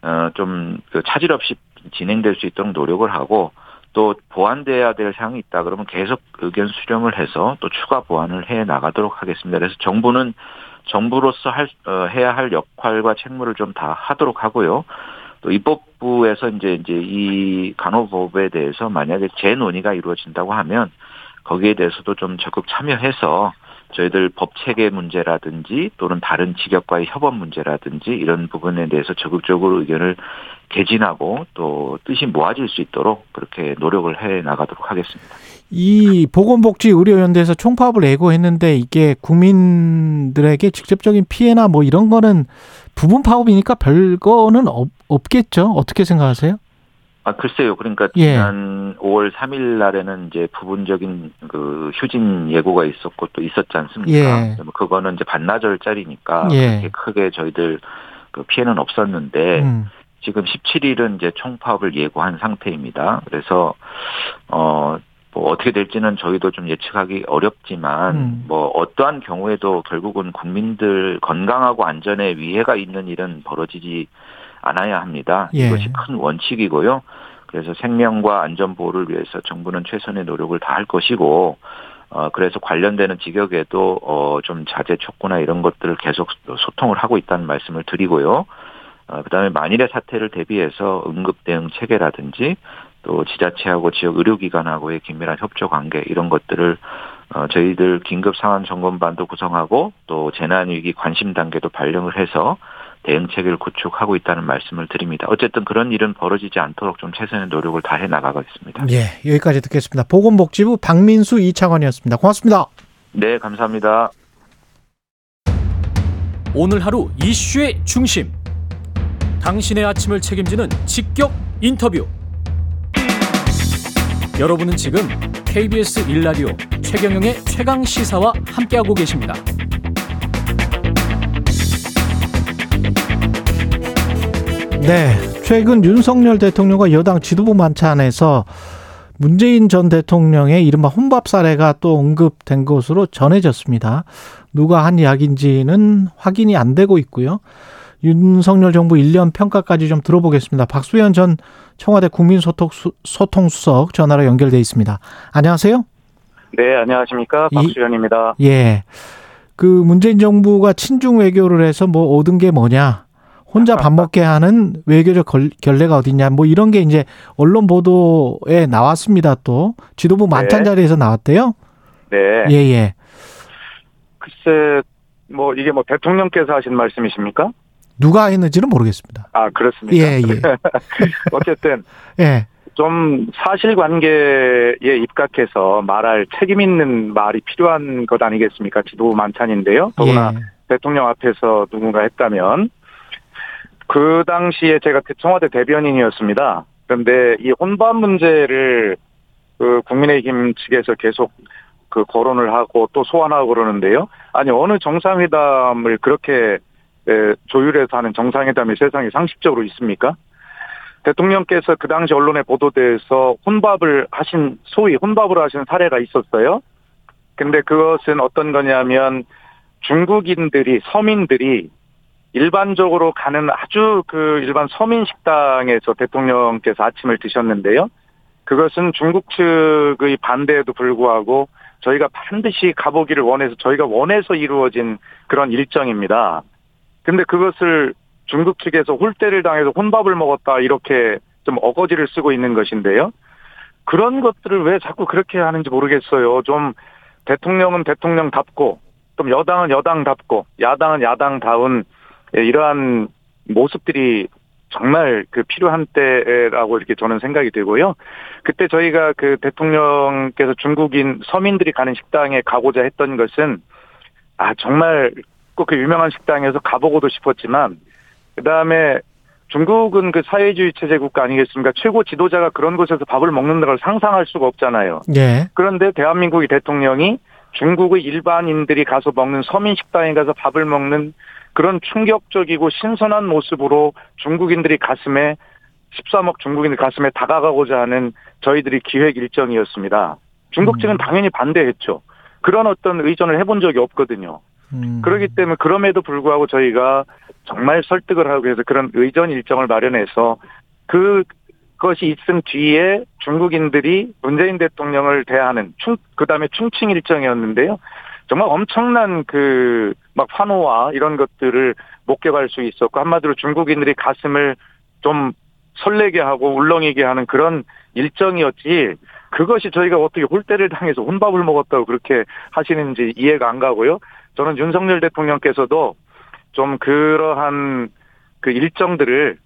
어, 좀 그 차질 없이 진행될 수 있도록 노력을 하고 또 보완돼야 될 사항이 있다 그러면 계속 의견 수렴을 해서 또 추가 보완을 해 나가도록 하겠습니다. 그래서 정부는 정부로서 할 어, 해야 할 역할과 책무를 좀 다 하도록 하고요. 또 입법부에서 이제 이제 이 간호법에 대해서 만약에 재논의가 이루어진다고 하면 거기에 대해서도 좀 적극 참여해서 저희들 법 체계 문제라든지 또는 다른 직역과의 협업 문제라든지 이런 부분에 대해서 적극적으로 의견을 개진하고 또 뜻이 모아질 수 있도록 그렇게 노력을 해 나가도록 하겠습니다. 이 보건복지 의료연대에서 총파업을 예고했는데 이게 국민들에게 직접적인 피해나 뭐 이런 거는 부분 파업이니까 별거는 없, 없겠죠. 어떻게 생각하세요? 아 글쎄요. 그러니까 예. 지난 5월 3일 날에는 이제 부분적인 그 휴진 예고가 있었고 또 있었지 않습니까? 예. 뭐 그거는 이제 반나절짜리니까 예. 그렇게 크게 저희들 그 피해는 없었는데 음. 지금 17일은 이제 총파업을 예고한 상태입니다. 그래서 어. 뭐 어떻게 될지는 저희도 좀 예측하기 어렵지만 음. 뭐 어떠한 경우에도 결국은 국민들 건강하고 안전에 위해가 있는 일은 벌어지지 않아야 합니다. 예. 이것이 큰 원칙이고요. 그래서 생명과 안전 보호를 위해서 정부는 최선의 노력을 다할 것이고 어 그래서 관련되는 직역에도 어좀 자제 촉구나 이런 것들을 계속 소통을 하고 있다는 말씀을 드리고요. 어, 그다음에 만일의 사태를 대비해서 응급 대응 체계라든지 또 지자체하고 지역 의료기관하고의 긴밀한 협조 관계 이런 것들을 어, 저희들 긴급 상황 점검반도 구성하고 또 재난 위기 관심 단계도 발령을 해서 대응 체계를 구축하고 있다는 말씀을 드립니다. 어쨌든 그런 일은 벌어지지 않도록 좀 최선의 노력을 다해 나가겠습니다. 예, 여기까지 듣겠습니다. 보건복지부 박민수 이차관이었습니다. 고맙습니다. 네, 감사합니다. 오늘 하루 이슈의 중심. 당신의 아침을 책임지는 직격 인터뷰. 여러분은 지금 KBS 1라디오 최경영의 최강 시사와 함께하고 계십니다. 네, 최근 윤석열 대통령과 여당 지도부 만찬에서 문재인 전 대통령의 이른바 혼밥 사례가 또 언급된 것으로 전해졌습니다. 누가 한 이야기인지는 확인이 안 되고 있고요. 윤석열 정부 1년 평가까지 좀 들어보겠습니다. 박수현 전 청와대 국민소통수석 전화로 연결돼 있습니다. 안녕하세요. 네, 안녕하십니까. 박수현입니다. 예. 그 문재인 정부가 친중 외교를 해서 뭐 얻은 게 뭐냐. 혼자 밥 먹게 하는 외교적 결례가 어딨냐. 뭐 이런 게 이제 언론 보도에 나왔습니다. 또 지도부 만찬 네. 자리에서 나왔대요. 네. 예, 예. 글쎄, 뭐 이게 뭐 대통령께서 하신 말씀이십니까? 누가 했는지는 모르겠습니다. 아, 그렇습니까? 예, 예. 어쨌든 예. 좀 사실관계에 입각해서 말할 책임 있는 말이 필요한 것 아니겠습니까? 지도부 만찬인데요. 더구나 예. 대통령 앞에서 누군가 했다면 그 당시에 제가 청와대 대변인이었습니다. 그런데 이 혼밥 문제를 그 국민의힘 측에서 계속 그 거론을 하고 또 소환하고 그러는데요. 아니 어느 정상회담을 그렇게 에, 조율해서 하는 정상회담이 세상에 상식적으로 있습니까? 대통령께서 그 당시 언론에 보도돼서 혼밥을 하신 소위 혼밥을 하신 사례가 있었어요. 근데 그것은 어떤 거냐면 중국인들이 서민들이 일반적으로 가는 아주 그 일반 서민 식당에서 대통령께서 아침을 드셨는데요. 그것은 중국 측의 반대에도 불구하고 저희가 반드시 가보기를 원해서 저희가 원해서 이루어진 그런 일정입니다. 근데 그것을 중국 측에서 홀대를 당해서 혼밥을 먹었다 이렇게 좀 어거지를 쓰고 있는 것인데요. 그런 것들을 왜 자꾸 그렇게 하는지 모르겠어요. 좀 대통령은 대통령답고 또 여당은 여당답고 야당은 야당다운 예, 이러한 모습들이 정말 그 필요한 때라고 이렇게 저는 생각이 들고요. 그때 저희가 그 대통령께서 중국인 서민들이 가는 식당에 가고자 했던 것은 아 정말 꼭그 유명한 식당에서 가보고도 싶었지만 그 다음에 중국은 그 사회주의 체제 국가 아니겠습니까? 최고 지도자가 그런 곳에서 밥을 먹는 걸 상상할 수가 없잖아요. 예. 그런데 대한민국의 대통령이 중국의 일반인들이 가서 먹는 서민 식당에 가서 밥을 먹는 그런 충격적이고 신선한 모습으로 중국인들이 가슴에 13억 중국인들 가슴에 다가가고자 하는 저희들이 기획 일정이었습니다. 중국 측은 당연히 반대했죠. 그런 어떤 의전을 해본 적이 없거든요. 음. 그렇기 때문에 그럼에도 불구하고 저희가 정말 설득을 하고 해서 그런 의전 일정을 마련해서 그 것이 있은 뒤에 중국인들이 문재인 대통령을 대하는 충, 그 다음에 충칭 일정이었는데요. 정말 엄청난 그, 막 환호와 이런 것들을 목격할 수 있었고, 한마디로 중국인들이 가슴을 좀 설레게 하고 울렁이게 하는 그런 일정이었지, 그것이 저희가 어떻게 홀대를 당해서 혼밥을 먹었다고 그렇게 하시는지 이해가 안 가고요. 저는 윤석열 대통령께서도 좀 그러한 그 일정들을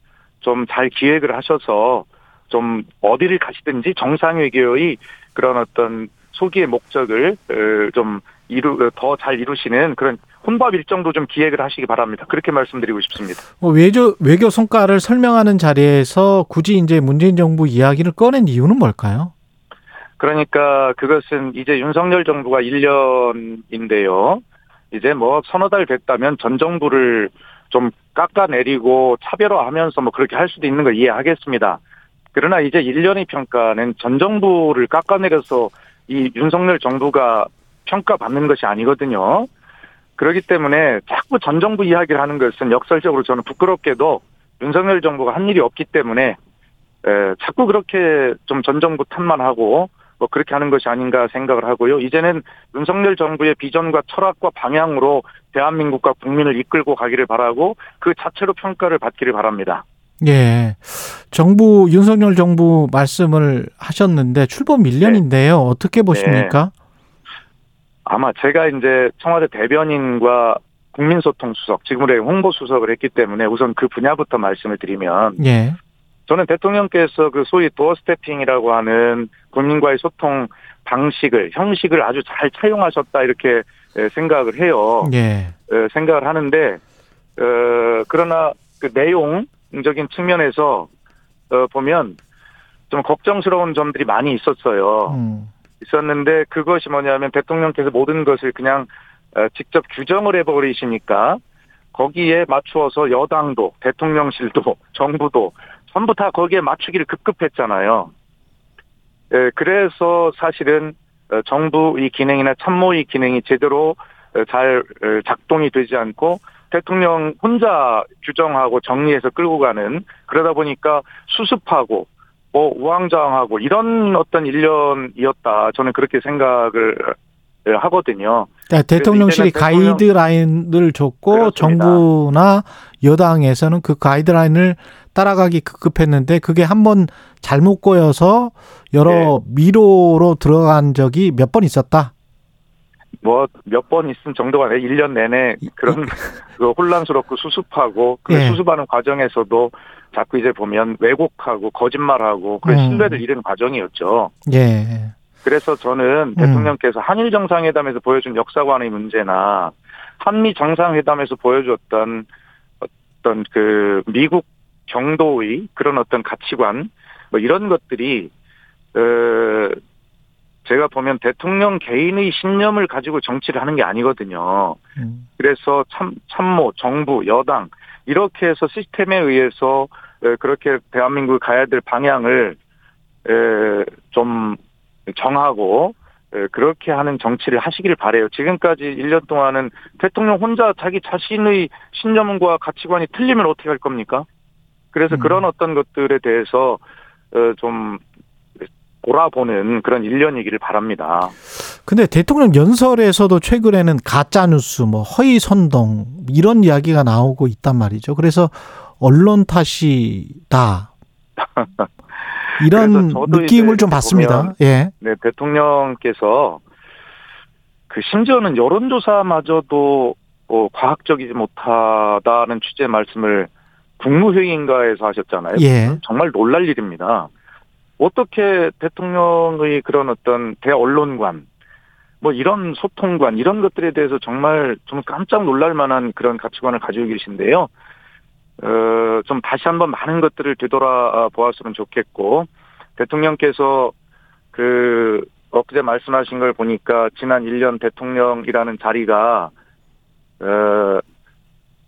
좀 잘 기획을 하셔서 좀 어디를 가시든지 정상외교의 그런 어떤 소기의 목적을 어, 좀 이루 더 잘 이루시는 그런 혼밥 일정도 좀 기획을 하시기 바랍니다. 그렇게 말씀드리고 싶습니다. 뭐 외교 외교 성과를 설명하는 자리에서 굳이 이제 문재인 정부 이야기를 꺼낸 이유는 뭘까요? 그러니까 그것은 이제 윤석열 정부가 1년인데요. 이제 뭐 서너 달 됐다면 전 정부를 좀 깎아내리고 차별화하면서 뭐 그렇게 할 수도 있는 걸 이해하겠습니다. 그러나 이제 1년의 평가는 전 정부를 깎아내려서 이 윤석열 정부가 평가받는 것이 아니거든요. 그렇기 때문에 자꾸 전 정부 이야기를 하는 것은 역설적으로 저는 부끄럽게도 윤석열 정부가 한 일이 없기 때문에 에, 자꾸 그렇게 좀 전 정부 탓만 하고 뭐 그렇게 하는 것이 아닌가 생각을 하고요. 이제는 윤석열 정부의 비전과 철학과 방향으로 대한민국과 국민을 이끌고 가기를 바라고 그 자체로 평가를 받기를 바랍니다. 예. 정부 윤석열 정부 말씀을 하셨는데 출범 1년인데요. 어떻게 보십니까? 아마 제가 이제 청와대 대변인과 국민소통수석, 지금의 홍보수석을 했기 때문에 우선 그 분야부터 말씀을 드리면 예. 저는 대통령께서 그 소위 도어 스태핑이라고 하는 국민과의 소통 방식을 형식을 아주 잘 차용하셨다 이렇게 에, 생각을 해요. 예. 에, 생각을 하는데 어, 그러나 그 내용적인 측면에서 어, 보면 좀 걱정스러운 점들이 많이 있었어요. 음. 있었는데 그것이 뭐냐면 대통령께서 모든 것을 그냥 어, 직접 규정을 해버리시니까 거기에 맞추어서 여당도 대통령실도 정부도 전부 다 거기에 맞추기를 급급했잖아요. 예, 그래서 사실은 어, 정부의 기능이나 참모의 기능이 제대로 어, 잘 어, 작동이 되지 않고 대통령 혼자 규정하고 정리해서 끌고 가는 그러다 보니까 수습하고 뭐 우왕좌왕하고 이런 어떤 일련이었다 저는 그렇게 생각을 하거든요. 그러니까 대통령실이 가이드라인을 줬고 그렇습니다. 정부나 여당에서는 그 가이드라인을 따라가기 급급했는데 그게 한 번 잘못 꼬여서 여러 네. 미로로 들어간 적이 몇 번 있었다. 뭐 몇 번 있은 정도가 아니라 1년 내내 그런 그 혼란스럽고 수습하고 그 예. 수습하는 과정에서도 자꾸 이제 보면 왜곡하고 거짓말하고 그 음. 신뢰를 잃은 과정이었죠. 예. 그래서 저는 음. 대통령께서 한일 정상회담에서 보여준 역사관의 문제나 한미 정상회담에서 보여줬던 어떤 그 미국 경도의 그런 어떤 가치관 뭐 이런 것들이 어 제가 보면 대통령 개인의 신념을 가지고 정치를 하는 게 아니거든요. 음. 그래서 참 참모 정부 여당 이렇게 해서 시스템에 의해서 에, 그렇게 대한민국이 가야 될 방향을 에, 좀 정하고 에, 그렇게 하는 정치를 하시기를 바래요. 지금까지 1년 동안은 대통령 혼자 자기 자신의 신념과 가치관이 틀리면 어떻게 할 겁니까? 그래서 음. 그런 어떤 것들에 대해서 어, 좀 돌아보는 그런 1년이기를 바랍니다. 근데 대통령 연설에서도 최근에는 가짜 뉴스, 뭐 허위 선동 이런 이야기가 나오고 있단 말이죠. 그래서 언론 탓이다. 이런 느낌을 좀 받습니다. 예. 네, 대통령께서 그 심지어는 여론조사마저도 어, 과학적이지 못하다는 취지의 말씀을 국무회의인가에서 하셨잖아요. 예. 정말 놀랄 일입니다. 어떻게 대통령의 그런 어떤 대언론관, 뭐 이런 소통관, 이런 것들에 대해서 정말 좀 깜짝 놀랄 만한 그런 가치관을 가지고 계신데요. 어, 좀 다시 한번 많은 것들을 되돌아 보았으면 좋겠고, 대통령께서 그, 엊그제 말씀하신 걸 보니까 지난 1년 대통령이라는 자리가, 어,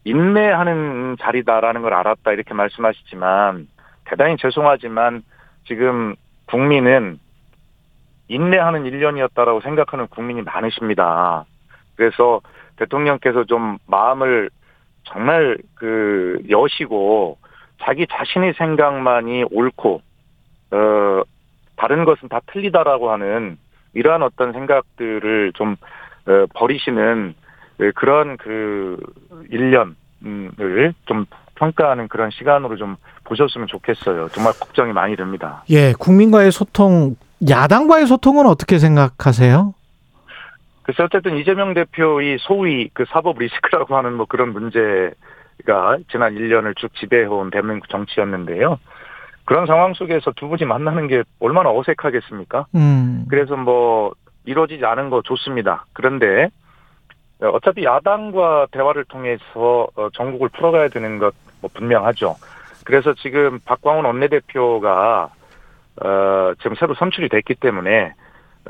인내하는 자리다라는 걸 알았다 이렇게 말씀하시지만, 대단히 죄송하지만 지금 국민은 인내하는 1년이었다라고 생각하는 국민이 많으십니다. 그래서 대통령께서 좀 마음을 정말 그 여시고 자기 자신의 생각만이 옳고 어 다른 것은 다 틀리다라고 하는 이러한 어떤 생각들을 좀 어, 버리시는 예, 그런 그 1년을 좀 평가하는 그런 시간으로 좀 보셨으면 좋겠어요. 정말 걱정이 많이 됩니다. 예, 국민과의 소통, 야당과의 소통은 어떻게 생각하세요? 그래서 어쨌든 이재명 대표의 소위 그 사법 리스크라고 하는 뭐 그런 문제가 지난 1년을 쭉 지배해온 대한민국 정치였는데요. 그런 상황 속에서 두 분이 만나는 게 얼마나 어색하겠습니까? 음. 그래서 뭐 이루어지지 않은 거 좋습니다. 그런데 어차피 야당과 대화를 통해서 어, 전국을 풀어가야 되는 것 뭐 분명하죠. 그래서 지금 박광훈 원내대표가 어, 지금 새로 선출이 됐기 때문에 어,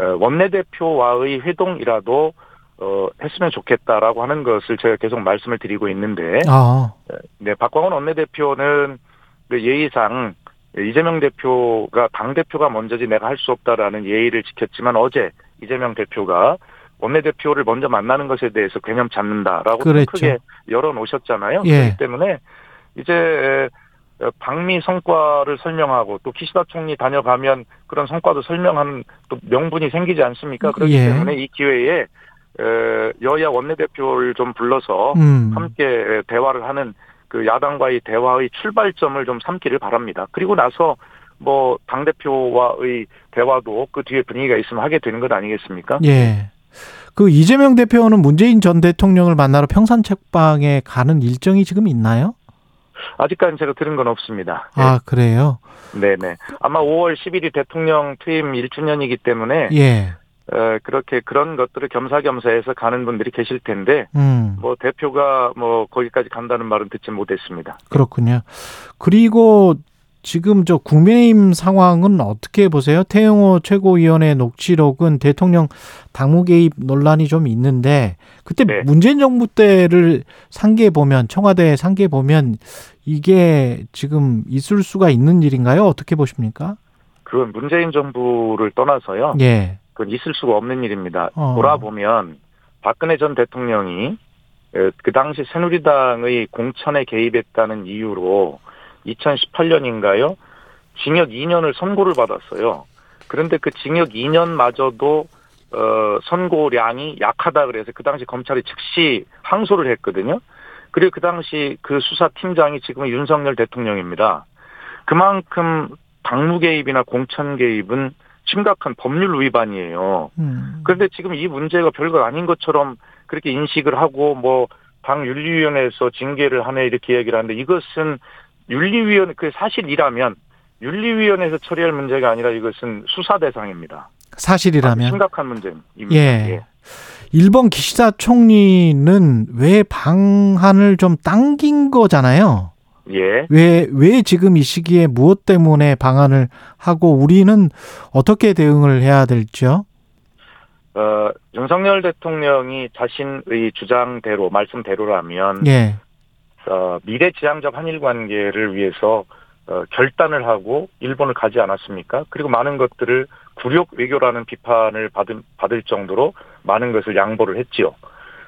원내대표와의 회동이라도 어, 했으면 좋겠다라고 하는 것을 제가 계속 말씀을 드리고 있는데, 아, 네, 박광훈 원내대표는 그 예의상 이재명 대표가 당 대표가 먼저지 내가 할 수 없다라는 예의를 지켰지만 어제 이재명 대표가 원내대표를 먼저 만나는 것에 대해서 개념 잡는다라고 그랬죠. 크게 열어놓으셨잖아요. 예. 그렇기 때문에 이제 어, 방미 성과를 설명하고 또 키시다 총리 다녀가면 그런 성과도 설명하는 또 명분이 생기지 않습니까? 그렇기 예. 때문에 이 기회에 에, 여야 원내대표를 좀 불러서 음. 함께 대화를 하는 그 야당과의 대화의 출발점을 좀 삼기를 바랍니다. 그리고 나서 뭐 당 대표와의 대화도 그 뒤에 분위기가 있으면 하게 되는 것 아니겠습니까? 예. 그 이재명 대표는 문재인 전 대통령을 만나러 평산 책방에 가는 일정이 지금 있나요? 아직까지 제가 들은 건 없습니다. 아, 그래요? 네, 네. 아마 5월 10일이 대통령 퇴임 1주년이기 때문에 예. 어, 그렇게 그런 것들을 겸사겸사해서 가는 분들이 계실 텐데 음. 뭐 대표가 뭐 거기까지 간다는 말은 듣지 못했습니다. 그렇군요. 그리고 지금 저 국민의힘 상황은 어떻게 보세요? 태영호 최고위원의 녹취록은 대통령 당무 개입 논란이 좀 있는데 그때 네. 문재인 정부 때를 상기해 보면 청와대 상기해 보면 이게 지금 있을 수가 있는 일인가요? 어떻게 보십니까? 그건 문재인 정부를 떠나서요. 예. 그건 있을 수가 없는 일입니다. 어. 돌아보면 박근혜 전 대통령이 에, 그 당시 새누리당의 공천에 개입했다는 이유로 2018년인가요? 징역 2년을 선고를 받았어요. 그런데 그 징역 2년마저도 어, 선고량이 약하다 그래서 그 당시 검찰이 즉시 항소를 했거든요. 그리고 그 당시 그 수사팀장이 지금 윤석열 대통령입니다. 그만큼 당무 개입이나 공천 개입은 심각한 법률 위반이에요. 음. 그런데 지금 이 문제가 별거 아닌 것처럼 그렇게 인식을 하고 뭐 당 윤리위원회에서 징계를 하네 이렇게 얘기를 하는데 이것은 윤리위원회 그 사실이라면 윤리위원회에서 처리할 문제가 아니라 이것은 수사 대상입니다. 사실이라면 심각한 문제입니다. 예. 일본 기시다 총리는 왜 방한을 좀 당긴 거잖아요. 예. 왜, 왜 지금 이 시기에 무엇 때문에 방한을 하고 우리는 어떻게 대응을 해야 될지요? 어, 윤석열 대통령이 자신의 주장대로 말씀대로라면 예. 어, 미래지향적 한일 관계를 위해서 어, 결단을 하고 일본을 가지 않았습니까? 그리고 많은 것들을 굴욕 외교라는 비판을 받을, 받을 정도로 많은 것을 양보를 했지요.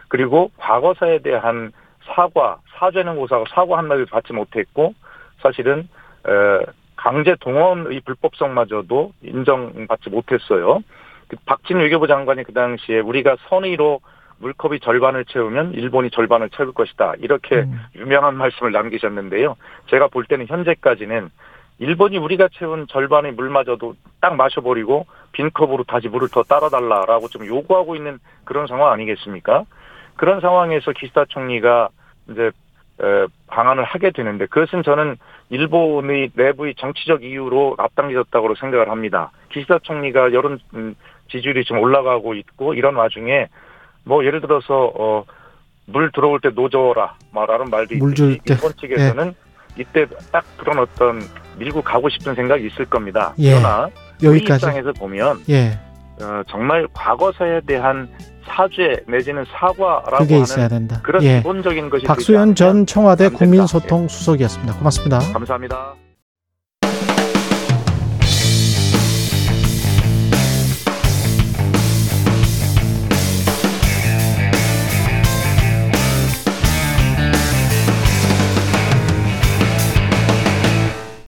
그리고 과거사에 대한 사과, 사죄는 고사하고 사과 한마디도 받지 못했고 사실은 에, 강제 동원의 불법성마저도 인정받지 못했어요. 그 박진 외교부 장관이 그 당시에 우리가 선의로 물컵이 절반을 채우면 일본이 절반을 채울 것이다. 이렇게 음. 유명한 말씀을 남기셨는데요. 제가 볼 때는 현재까지는 일본이 우리가 채운 절반의 물마저도 딱 마셔버리고 빈 컵으로 다시 물을 더 따라달라라고 좀 요구하고 있는 그런 상황 아니겠습니까? 그런 상황에서 기시다 총리가 이제 에, 방안을 하게 되는데 그것은 저는 일본의 내부의 정치적 이유로 앞당겨졌다고 생각을 합니다. 기시다 총리가 여론 음, 지지율이 지금 올라가고 있고 이런 와중에 뭐 예를 들어서 어, 물 들어올 때 노져라 말하는 말도 있듯이 때. 일본 측에서는 이때 딱 그런 어떤 밀고 가고 싶은 생각이 있을 겁니다. 예. 그러나 여기까지. 입장에서 보면 예. 어, 정말 과거사에 대한 사죄 내지는 사과라고 그게 있어야 된다. 그런 예. 기본적인 것이 박수현 전 청와대. 국민소통 수석이었습니다. 고맙습니다. 예. 감사합니다.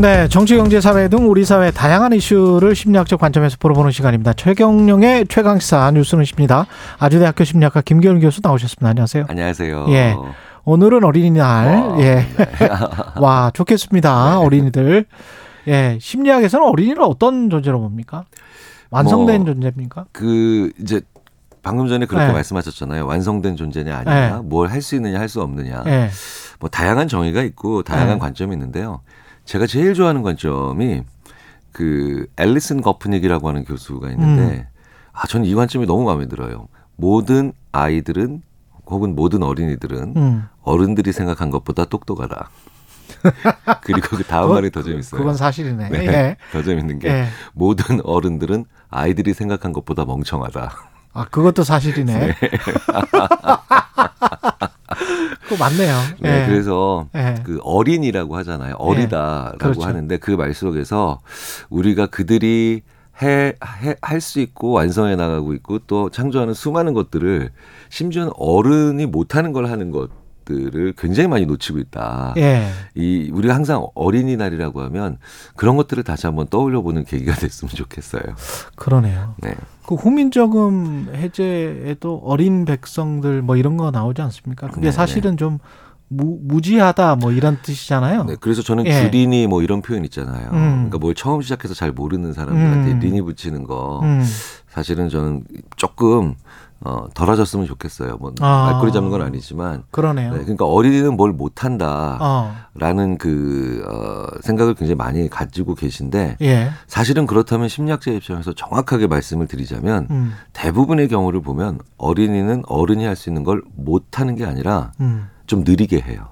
네, 정치, 경제, 사회 등 우리 사회 다양한 이슈를 심리학적 관점에서 풀어보는 시간입니다. 최경영의 최강시사 뉴스 는 십니다. 아주대학교 심리학과 김기현 교수 나오셨습니다. 안녕하세요. 안녕하세요. 예. 오늘은 어린이날. 와, 예. 네. 와, 좋겠습니다. 어린이들. 예. 심리학에서는 어린이를 어떤 존재로 봅니까? 완성된 뭐, 존재입니까? 그 이제 방금 전에 그렇게 네. 말씀하셨잖아요. 완성된 존재냐 아니냐, 네. 뭘할 수 있느냐 할 수 없느냐. 예. 뭐 다양한 정의가 있고 다양한 네. 관점이 있는데요. 제가 제일 좋아하는 관점이 그 앨리슨 거프닉이라고 하는 교수가 있는데 음. 아 저는 이 관점이 너무 마음에 들어요. 모든 아이들은 혹은 모든 어린이들은 음. 어른들이 생각한 것보다 똑똑하다. 그리고 그 다음 말이 더 재밌어요. 그건 사실이네. 네. 예. 더 재밌는 게 예. 모든 어른들은 아이들이 생각한 것보다 멍청하다. 아, 그것도 사실이네. 그거 맞네요. 네, 예. 그래서 예. 그 어린이라고 하잖아요. 어리다라고 그렇죠. 하는데 그 말 속에서 우리가 그들이 해, 해, 할 수 있고 완성해 나가고 있고 또 창조하는 수많은 것들을 심지어는 어른이 못하는 걸 하는 것 들을 굉장히 많이 놓치고 있다. 예. 이 우리가 항상 어린이날이라고 하면 그런 것들을 다시 한번 떠올려 보는 계기가 됐으면 좋겠어요. 그러네요. 네. 그 국민적음 해제에도 어린 백성들 뭐 이런 거 나오지 않습니까? 그게 네, 사실은 좀 무, 무지하다 뭐 이런 뜻이잖아요. 네, 그래서 저는 예. 규린이 뭐 이런 표현 있잖아요. 음. 그러니까 뭘 처음 시작해서 잘 모르는 사람들한테 음. 린이 붙이는 거 음. 사실은 저는 조금 어, 덜어졌으면 좋겠어요. 뭐 아. 말꼬리 잡는 건 아니지만 그러네요. 네, 그러니까 어린이는 뭘 못한다라는 어. 그 어, 생각을 굉장히 많이 가지고 계신데 예. 사실은 그렇다면 심리학자 입장에서 정확하게 말씀을 드리자면 음. 대부분의 경우를 보면 어린이는 어른이 할 수 있는 걸 못하는 게 아니라 음. 좀 느리게 해요.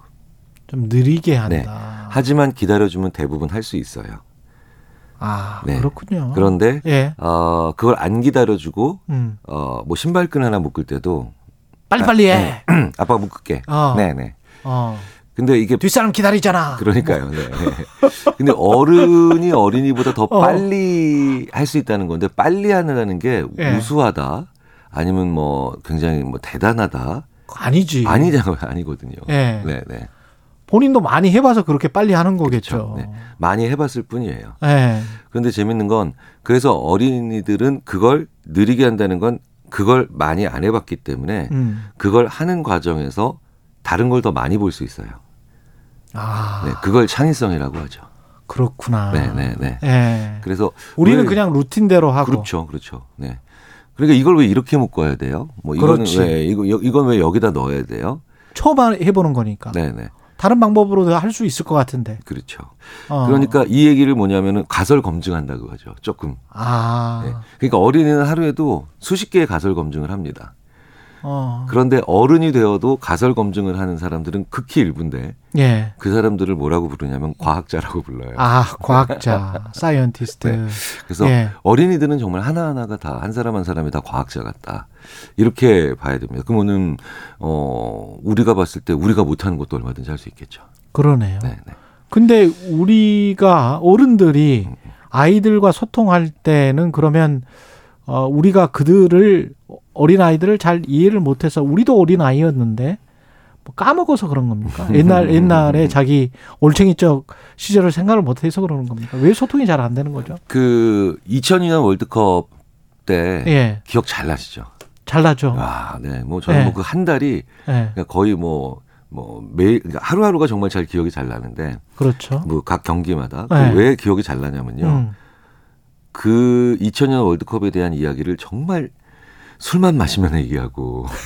좀 느리게 한다. 네. 하지만 기다려주면 대부분 할 수 있어요. 아, 네. 그렇군요. 그런데 예. 어, 그걸 안 기다려주고 음. 어, 뭐 신발끈 하나 묶을 때도 빨리빨리 해. 아빠 묶을게. 어. 네네. 어. 근데 이게 뒷사람 기다리잖아. 그러니까요. 네. 근데 어른이 어린이보다 더 어. 빨리 할 수 있다는 건데 빨리 하느라는 게 예. 우수하다. 아니면 뭐 굉장히 뭐 대단하다. 아니지. 아니잖아요. 아니거든요. 예. 네, 네. 본인도 많이 해봐서 그렇게 빨리 하는 거겠죠. 네. 많이 해봤을 뿐이에요. 예. 그런데 재밌는 건 그래서 어린이들은 그걸 느리게 한다는 건 그걸 많이 안 해봤기 때문에 음. 그걸 하는 과정에서 다른 걸 더 많이 볼 수 있어요. 아, 네, 그걸 창의성이라고 하죠. 그렇구나. 네, 네, 네. 예. 그래서 우리는 왜- 그냥 루틴대로 하고. 그렇죠, 그렇죠. 네. 그러니까 이걸 왜 이렇게 묶어야 돼요? 뭐 이거는 그렇지. 왜 이거 여- 이건 왜 여기다 넣어야 돼요? 처음 해보는 거니까. 네, 네. 다른 방법으로도 할 수 있을 것 같은데. 그렇죠. 어. 그러니까 이 얘기를 뭐냐면은 가설 검증한다고 하죠. 조금. 아, 네. 그러니까 어린이는 하루에도 수십 개의 가설 검증을 합니다. 어. 그런데 어른이 되어도 가설 검증을 하는 사람들은 극히 일부인데 예. 그 사람들을 뭐라고 부르냐면 과학자라고 불러요. 아, 과학자, Scientist. 네. 그래서 예. 어린이들은 정말 하나하나가 다 한 사람 한 사람이 다 과학자 같다. 이렇게 봐야 됩니다. 그러면은 어 우리가 봤을 때 우리가 못하는 것도 얼마든지 할 수 있겠죠. 그러네요. 네, 네. 근데 우리가 어른들이 아이들과 소통할 때는 그러면 어 우리가 그들을 어린 아이들을 잘 이해를 못해서 우리도 어린 아이였는데 뭐 까먹어서 그런 겁니까? 옛날 옛날에 자기 올챙이적 시절을 생각을 못해서 그러는 겁니까? 왜 소통이 잘 안 되는 거죠? 그 2002년 월드컵 때 예, 기억 잘 나시죠? 잘 나죠. 와, 네. 뭐 저는 네. 뭐그 한 달이 예, 그러니까 거의 뭐, 뭐 매일, 그러니까 하루하루가 정말 잘 기억이 잘 나는데 그렇죠. 뭐 각 경기마다 네. 그왜 기억이 잘 나냐면요. 음, 그 2000년 월드컵에 대한 이야기를 정말 술만 마시면 얘기하고.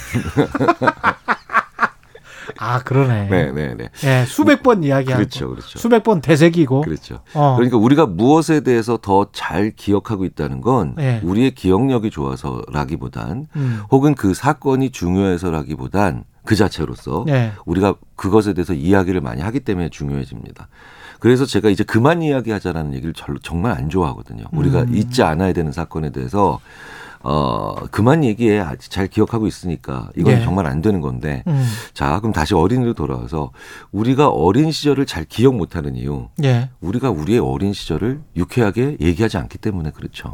아 그러네. 네, 네, 네. 예, 수백 번 이야기하고 그렇죠, 그렇죠. 수백 번 되새기고. 그렇죠. 어, 그러니까 우리가 무엇에 대해서 더 잘 기억하고 있다는 건 네. 우리의 기억력이 좋아서라기보단 음, 혹은 그 사건이 중요해서라기보단 그 자체로서 예, 우리가 그것에 대해서 이야기를 많이 하기 때문에 중요해집니다. 그래서 제가 이제 그만 이야기하자라는 얘기를 절- 정말 안 좋아하거든요. 우리가 음. 잊지 않아야 되는 사건에 대해서 어 그만 얘기해 아직 잘 기억하고 있으니까 이건 예. 정말 안 되는 건데 음, 자 그럼 다시 어린이로 돌아와서 우리가 어린 시절을 잘 기억 못 하는 이유 예. 우리가 우리의 어린 시절을 유쾌하게 얘기하지 않기 때문에 그렇죠.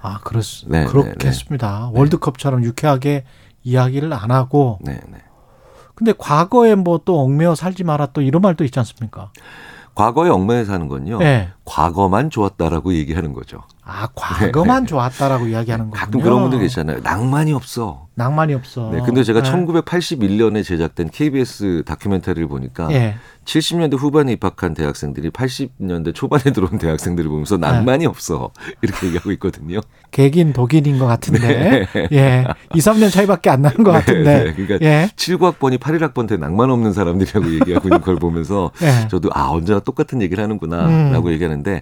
아, 그렇, 네, 그렇겠습니다. 월드컵처럼 유쾌하게 이야기를 안 하고. 네, 네. 근데 과거에 뭐 또 얽매여 살지 마라 또 이런 말도 있지 않습니까? 과거에 얽매여 사는 건요. 네. 과거만 좋았다라고 얘기하는 거죠. 아, 과거만 좋았다라고 이야기하는 거군요. 네, 가끔 그런 분들 계시잖아요. 낭만이 없어. 낭만이 없어. 네, 근데 제가 네. 1981년에 제작된 KBS 다큐멘터리를 보니까 예. 70년대 후반에 입학한 대학생들이 80년대 초반에 들어온 대학생들을 보면서 네. 낭만이 없어. 이렇게 얘기하고 있거든요. 개긴 독일인 것 같은데. 예. 2, 3년 차이밖에 안 나는 것 같은데. 네, 그러니까 예. 79학번이 81학번 때 낭만 없는 사람들이라고 얘기하고 있는 걸 보면서 예. 저도 아 언제나 똑같은 얘기를 하는구나 음. 라고 얘기하는데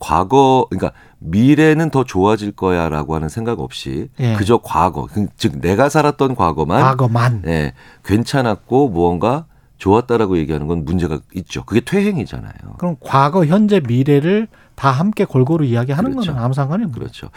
과거 그러니까 미래는 더 좋아질 거야라고 하는 생각 없이 예. 그저 과거 그- 즉 내가 살았던 과거만 과거만. 예, 괜찮았고 무언가 좋았다라고 얘기하는 건 문제가 있죠. 그게 퇴행이잖아요. 그럼 과거, 현재, 미래를 다 함께 골고루 이야기하는 그렇죠. 거는 아무 상관이 없는 그렇죠.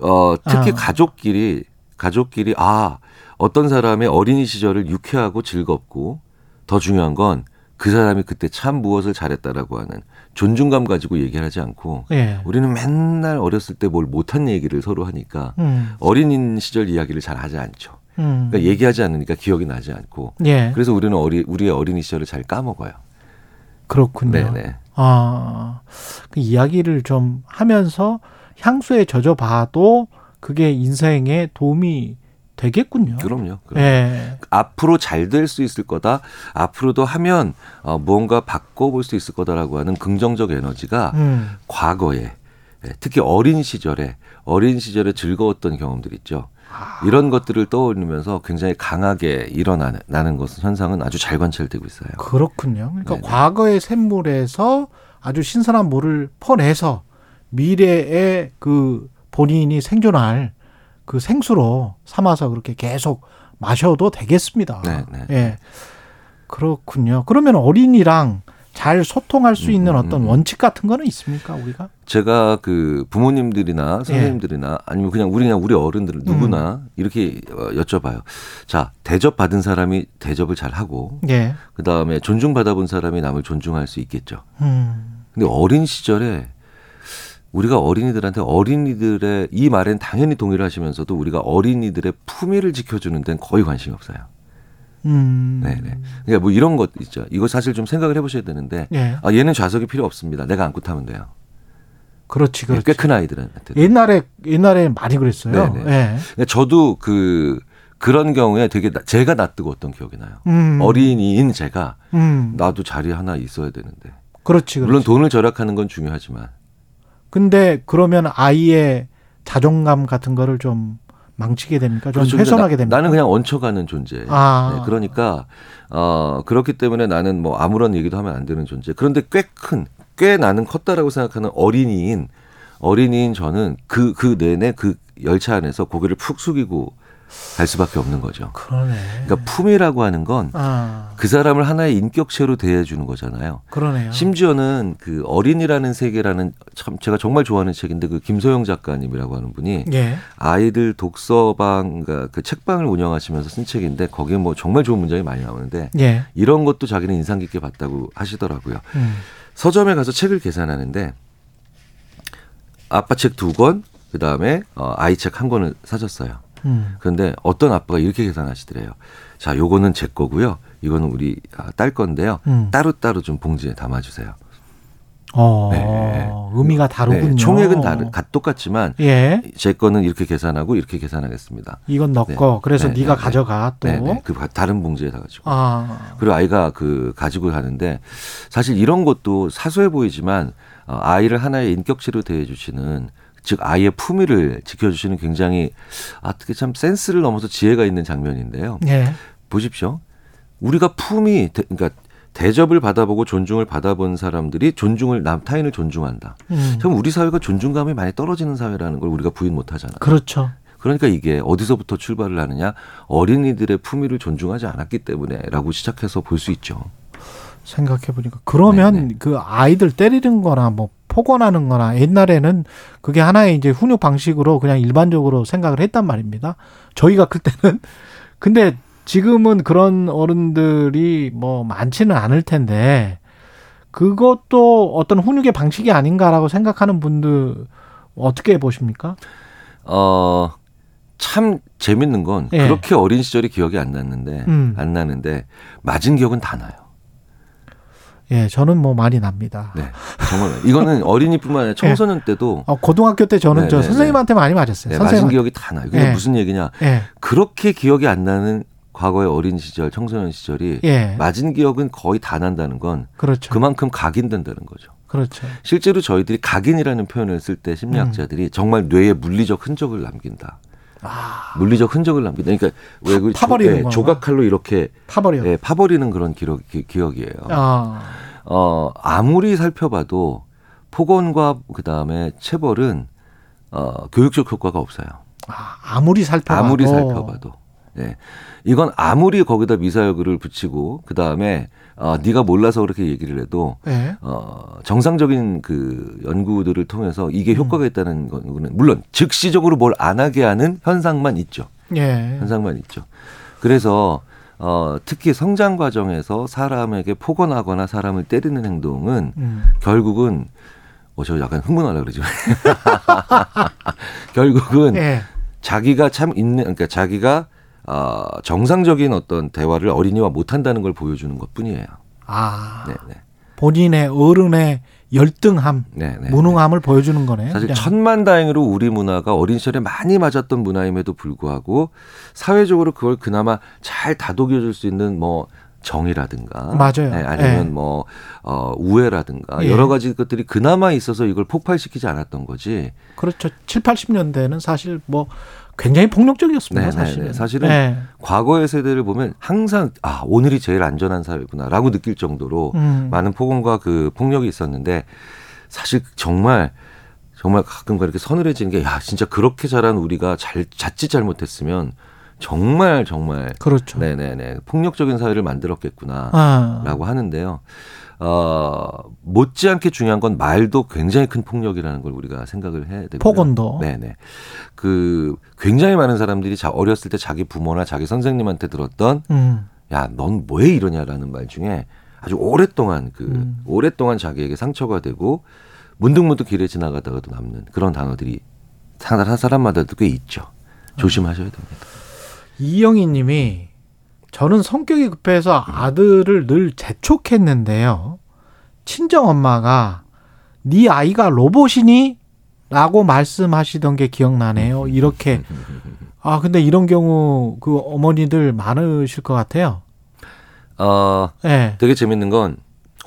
어, 특히 아. 가족끼리 가족끼리 아 어떤 사람의 어린이 시절을 유쾌하고 즐겁고 더 중요한 건 그 사람이 그때 참 무엇을 잘했다라고 하는 존중감 가지고 얘기를 하지 않고 예. 우리는 맨날 어렸을 때 뭘 못한 얘기를 서로 하니까 음. 어린 시절 이야기를 잘 하지 않죠. 음. 그러니까 얘기하지 않으니까 기억이 나지 않고 예. 그래서 우리는 어리, 우리의 어린이 시절을 잘 까먹어요. 그렇군요. 네네. 아, 그 이야기를 좀 하면서 향수에 젖어 봐도 그게 인생에 도움이 되겠군요. 그럼요. 그럼. 예. 앞으로 잘 될 수 있을 거다. 앞으로도 하면 어, 무언가 바꿔볼 수 있을 거다라고 하는 긍정적 에너지가 음. 과거에 예, 특히 어린 시절에 어린 시절에 즐거웠던 경험들 있죠. 이런 것들을 떠올리면서 굉장히 강하게 일어나는 나는 것은 현상은 아주 잘 관찰되고 있어요. 그렇군요. 그러니까 네네. 과거의 샘물에서 아주 신선한 물을 퍼내서 미래의 그 본인이 생존할 그 생수로 삼아서 그렇게 계속 마셔도 되겠습니다. 네, 네. 예. 그렇군요. 그러면 어린이랑 잘 소통할 수 있는 음, 어떤 음. 원칙 같은 거는 있습니까, 우리가? 제가 그 예. 부모님들이나 선생님들이나 아니면 그냥 우리 그냥 우리 어른들 누구나 음. 이렇게 어, 여쭤봐요. 자 대접 받은 사람이 대접을 잘 하고 예. 그 다음에 존중 받아본 사람이 남을 존중할 수 있겠죠. 음. 근데 어린 시절에 우리가 어린이들한테 어린이들의 이 말엔 당연히 동의를 하시면서도 우리가 어린이들의 품위를 지켜주는 데는 거의 관심이 없어요. 음. 네네. 그러니까 뭐 이런 것 있죠. 이거 사실 좀 생각을 해보셔야 되는데 예. 아 얘는 좌석이 필요 없습니다. 내가 안고 타면 돼요. 그렇지, 그렇지. 꽤 큰 아이들한테. 옛날에 옛날에 많이 그랬어요. 네네. 예. 근데 저도 그 그런 경우에 되게 나- 제가 낯뜨거웠던 기억이 나요. 음. 어린이인 제가 음. 나도 자리 하나 있어야 되는데. 그렇지, 그렇지. 물론 돈을 절약하는 건 중요하지만 근데 그러면 아이의 자존감 같은 거를 좀 망치게 됩니까? 좀 그렇죠. 훼손하게 나, 됩니까? 나 는 그냥 얹혀가는 존재. 아. 네, 그러니까 어 그렇기 때문에 나는 뭐 아무런 얘기도 하면 안 되는 존재. 그런데 꽤 큰, 꽤 나는 컸다라고 생각하는 어린이인 어린이인 저는 그그 내내 그 열차 안에서 고개를 푹 숙이고 갈 수밖에 없는 거죠. 그러네. 그러니까 품이라고 하는 건그 아, 사람을 하나의 인격체로 대해주는 거잖아요. 그러네요. 심지어는 그 어린이라는 세계라는 참 제가 정말 좋아하는 책인데 그 김소영 작가님이라고 하는 분이 예. 아이들 독서방 그그 책방을 운영하시면서 쓴 책인데 거기에 뭐 정말 좋은 문장이 많이 나오는데 예. 이런 것도 자기는 인상 깊게 봤다고 하시더라고요. 음. 서점에 가서 책을 계산하는데 아빠 책 두 권, 그 다음에 어, 아이 책 한 권을 사줬어요. 음. 그런데 어떤 아빠가 이렇게 계산하시더래요. 자, 요거는 제 거고요. 이거는 우리 아, 딸 건데요. 음. 따로따로 좀 봉지에 담아주세요. 어, 네. 의미가 다르군요. 네, 총액은 다르, 가- 똑같지만 예. 제 거는 이렇게 계산하고 이렇게 계산하겠습니다. 이건 너 네. 거. 그래서 네, 네, 가 네, 가져가 또. 네, 네. 그 다른 봉지에 다 가지고. 아. 그리고 아이가 그 가지고 가는데 사실 이런 것도 사소해 보이지만 어, 아이를 하나의 인격체로 대해 주시는 즉 아이의 품위를 지켜주시는 굉장히 아, 어떻게 참 센스를 넘어서 지혜가 있는 장면인데요. 예. 보십시오. 우리가 품위, 대, 그러니까 대접을 받아보고 존중을 받아본 사람들이 존중을 남 타인을 존중한다. 음. 참 우리 사회가 존중감이 많이 떨어지는 사회라는 걸 우리가 부인 못 하잖아요. 그렇죠. 그러니까 이게 어디서부터 출발을 하느냐 어린이들의 품위를 존중하지 않았기 때문에라고 시작해서 볼 수 있죠. 생각해 보니까 그러면 네, 네. 그 아이들 때리는 거나 뭐 폭언하는 거나 옛날에는 그게 하나의 이제 훈육 방식으로 그냥 일반적으로 생각을 했단 말입니다. 저희가 클 때는 근데 지금은 그런 어른들이 뭐 많지는 않을 텐데 그것도 어떤 훈육의 방식이 아닌가라고 생각하는 분들 어떻게 보십니까? 어, 참 재밌는 건 예. 그렇게 어린 시절이 기억이 안 났는데 음. 안 나는데 맞은 기억은 다 나요. 예, 저는 뭐 많이 납니다. 네, 정말 이거는 어린이뿐만 아니라 청소년 때도 어, 고등학교 때 저는 네, 저 네, 선생님한테 많이 맞았어요. 네, 맞은. 기억이 다 나요. 그게 예. 무슨 얘기냐? 예, 그렇게 기억이 안 나는 과거의 어린 시절, 청소년 시절이 예, 맞은 기억은 거의 다 난다는 건 그렇죠. 그만큼 각인된다는 거죠. 그렇죠. 실제로 저희들이 각인이라는 표현을 쓸 때 심리학자들이 음. 정말 뇌에 물리적 흔적을 남긴다. 아, 물리적 흔적을 남긴다. 그러니까 왜 그 파버리는 조, 거구나. 조각칼로 이렇게 파버려. 예, 파버리는 그런 기록, 기, 기억이에요. 아, 어, 아무리 살펴봐도 폭언과 그 다음에 체벌은 어, 교육적 효과가 없어요. 아, 아무리 살펴봐도 아무리 살펴봐도. 예. 이건 아무리 거기다 미사여구를 붙이고 그 다음에 어, 네가 몰라서 그렇게 얘기를 해도 예. 어, 정상적인 그 연구들을 통해서 이게 음. 효과가 있다는 거는 물론 즉시적으로 뭘 안 하게 하는 현상만 있죠. 예. 현상만 있죠. 그래서 어, 특히 성장 과정에서 사람에게 포건하거나 사람을 때리는 행동은 음. 결국은 어, 저 약간 흥분하려 그러죠. 결국은 예. 자기가 참 있는 그러니까 자기가 어, 정상적인 어떤 대화를 어린이와 못 한다는 걸 보여주는 것 뿐이에요. 아. 네, 네. 본인의 어른의 열등함, 네, 네. 무능함을 보여주는 거네. 사실 그냥. 천만 다행으로 우리 문화가 어린 시절에 많이 맞았던 문화임에도 불구하고 사회적으로 그걸 그나마 잘 다독여줄 수 있는 뭐 정이라든가 맞아요. 네, 아니면 예. 뭐 어, 우애라든가 예. 여러 가지 것들이 그나마 있어서 이걸 폭발시키지 않았던 거지. 그렇죠. 7, 80년대는 사실 뭐 굉장히 폭력적이었습니다. 네, 네, 사실은. 네. 사실은 예. 과거의 세대를 보면 항상 아 오늘이 제일 안전한 사회구나라고 느낄 정도로 음. 많은 폭언과 그 폭력이 있었는데 사실 정말 정말 가끔가 이렇게 서늘해지는 게 야 진짜 그렇게 자란 우리가 잘 자칫 잘못했으면 정말 정말 그렇죠. 네네네 폭력적인 사회를 만들었겠구나라고 아. 하는데요. 어 못지않게 중요한 건 말도 굉장히 큰 폭력이라는 걸 우리가 생각을 해야 되고요. 폭언도. 네네. 그 굉장히 많은 사람들이 자 어렸을 때 자기 부모나 자기 선생님한테 들었던 음. 야, 넌 왜 이러냐라는 말 중에 아주 오랫동안 그 음. 오랫동안 자기에게 상처가 되고 문득문득 길에 지나가다가도 남는 그런 단어들이 한 사람마다도 꽤 있죠. 조심하셔야 됩니다. 이영희 님이 저는 성격이 급해서 아들을 늘 재촉했는데요. 친정 엄마가 네 아이가 로봇이니? 라고 말씀하시던 게 기억나네요. 이렇게 아 근데 이런 경우 그 어머니들 많으실 것 같아요. 어, 예. 되게 재밌는 건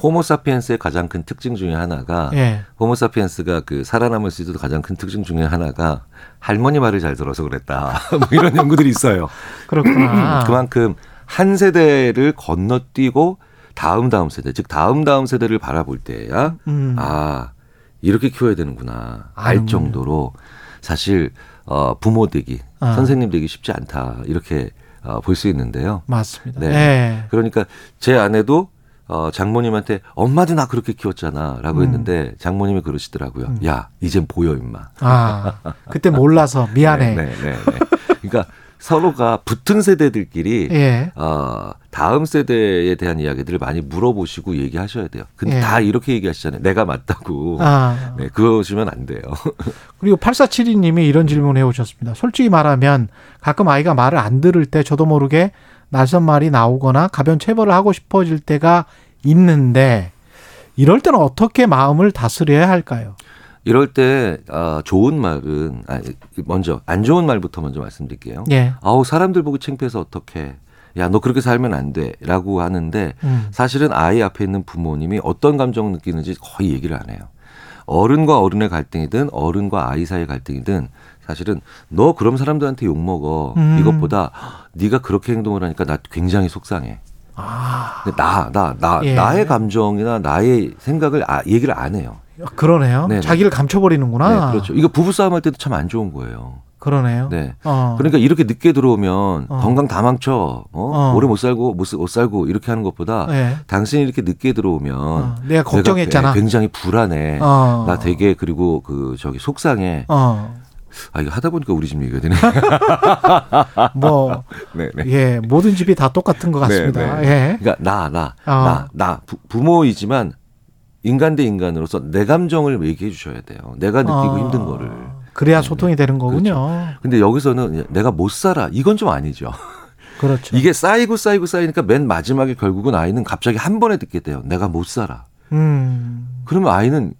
호모사피엔스의 가장 큰 특징 중에 하나가 예. 호모사피엔스가 그 살아남을 수 있어도 가장 큰 특징 중에 하나가 할머니 말을 잘 들어서 그랬다. 뭐 이런 연구들이 있어요. 그렇구나. 그만큼 한 세대를 건너뛰고 다음 다음 세대, 즉 다음 다음 세대를 바라볼 때야 음. 아 이렇게 키워야 되는구나 알 아는군요. 정도로 사실 어, 부모 되기, 아. 선생님 되기 쉽지 않다 이렇게 어, 볼 수 있는데요. 맞습니다. 네. 예. 그러니까 제 아내도 어, 장모님한테 엄마도 나 그렇게 키웠잖아라고 음. 했는데 장모님이 그러시더라고요. 음. 야 이젠 보여 임마. 아 그때 몰라서 미안해. 네, 네, 네, 네. 그러니까 서로가 붙은 세대들끼리 예. 어, 다음 세대에 대한 이야기들을 많이 물어보시고 얘기하셔야 돼요. 근데 예. 다 이렇게 얘기하시잖아요. 내가 맞다고. 아 네, 그러시면 안 돼요. 그리고 8472님이 이런 질문 해오셨습니다. 솔직히 말하면 가끔 아이가 말을 안 들을 때 저도 모르게 낯선 말이 나오거나 가변 체벌을 하고 싶어질 때가 있는데 이럴 때는 어떻게 마음을 다스려야 할까요? 이럴 때 어, 좋은 말은 아니, 먼저 안 좋은 말부터 먼저 말씀드릴게요. 예. 아우 사람들 보고 창피해서 어떡해. 야, 너 그렇게 살면 안 돼. 라고 하는데 음. 사실은 아이 앞에 있는 부모님이 어떤 감정 느끼는지 거의 얘기를 안 해요. 어른과 어른의 갈등이든 어른과 아이 사이의 갈등이든 사실은 너 그럼 사람들한테 욕 먹어. 음. 이것보다 네가 그렇게 행동을 하니까 나 굉장히 속상해. 아 나, 나, 나, 예. 나의 감정이나 나의 생각을 아, 얘기를 안 해요. 그러네요. 네네. 자기를 감춰버리는구나. 네, 그렇죠. 이거 부부싸움 할 때도 참 안 좋은 거예요. 그러네요. 네. 어. 그러니까 이렇게 늦게 들어오면 어. 건강 다 망쳐. 어? 어. 오래 못 살고 못, 쓰- 못 살고 이렇게 하는 것보다 예. 당신이 이렇게 늦게 들어오면 어. 내가 걱정했잖아. 내가 굉장히 불안해. 어. 나 되게 그리고 그 저기 속상해. 어. 아 이거 하다 보니까 우리 집 얘기가 되네. 뭐 네, 네. 예, 모든 집이 다 똑같은 것 같습니다. 네, 예. 그러니까 나, 나, 어. 나, 나 부, 부모이지만 인간 대 인간으로서 내 감정을 얘기해 주셔야 돼요. 내가 느끼고 어. 힘든 거를. 그래야 네, 소통이 되는 거군요. 근데 여기서는 내가 못 살아. 이건 좀 아니죠. 그렇죠. 이게 쌓이고 쌓이고 쌓이니까 맨 마지막에 결국은 아이는 갑자기 한 번에 듣게 돼요. 내가 못 살아. 음. 그러면 아이는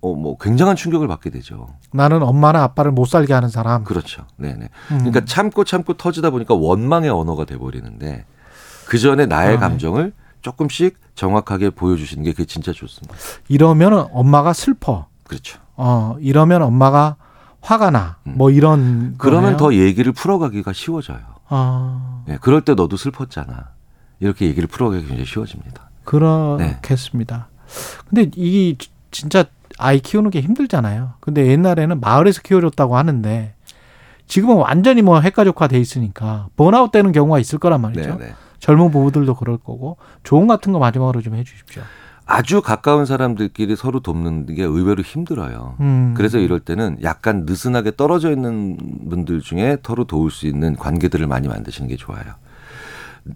어, 뭐 굉장한 충격을 받게 되죠. 나는 엄마나 아빠를 못 살게 하는 사람. 그렇죠. 네네. 음. 그러니까 참고 참고 터지다 보니까 원망의 언어가 돼버리는데 그 전에 나의 아, 네. 감정을 조금씩 정확하게 보여주시는 게 그게 진짜 좋습니다. 이러면 엄마가 슬퍼. 그렇죠. 어, 이러면 엄마가 화가 나. 음. 뭐 이런. 그러면 거네요. 더 얘기를 풀어가기가 쉬워져요. 아, 예, 그럴 때 너도 슬펐잖아. 이렇게 얘기를 풀어가기 굉장히 쉬워집니다. 그렇겠습니다. 근데 이 진짜 아이 키우는 게 힘들잖아요. 근데 옛날에는 마을에서 키워줬다고 하는데 지금은 완전히 뭐 핵가족화 돼 있으니까 번아웃 되는 경우가 있을 거란 말이죠. 네네. 젊은 부부들도 그럴 거고 조언 같은 거 마지막으로 좀 해주십시오. 아주 가까운 사람들끼리 서로 돕는 게 의외로 힘들어요. 음. 그래서 이럴 때는 약간 느슨하게 떨어져 있는 분들 중에 서로 도울 수 있는 관계들을 많이 만드시는 게 좋아요.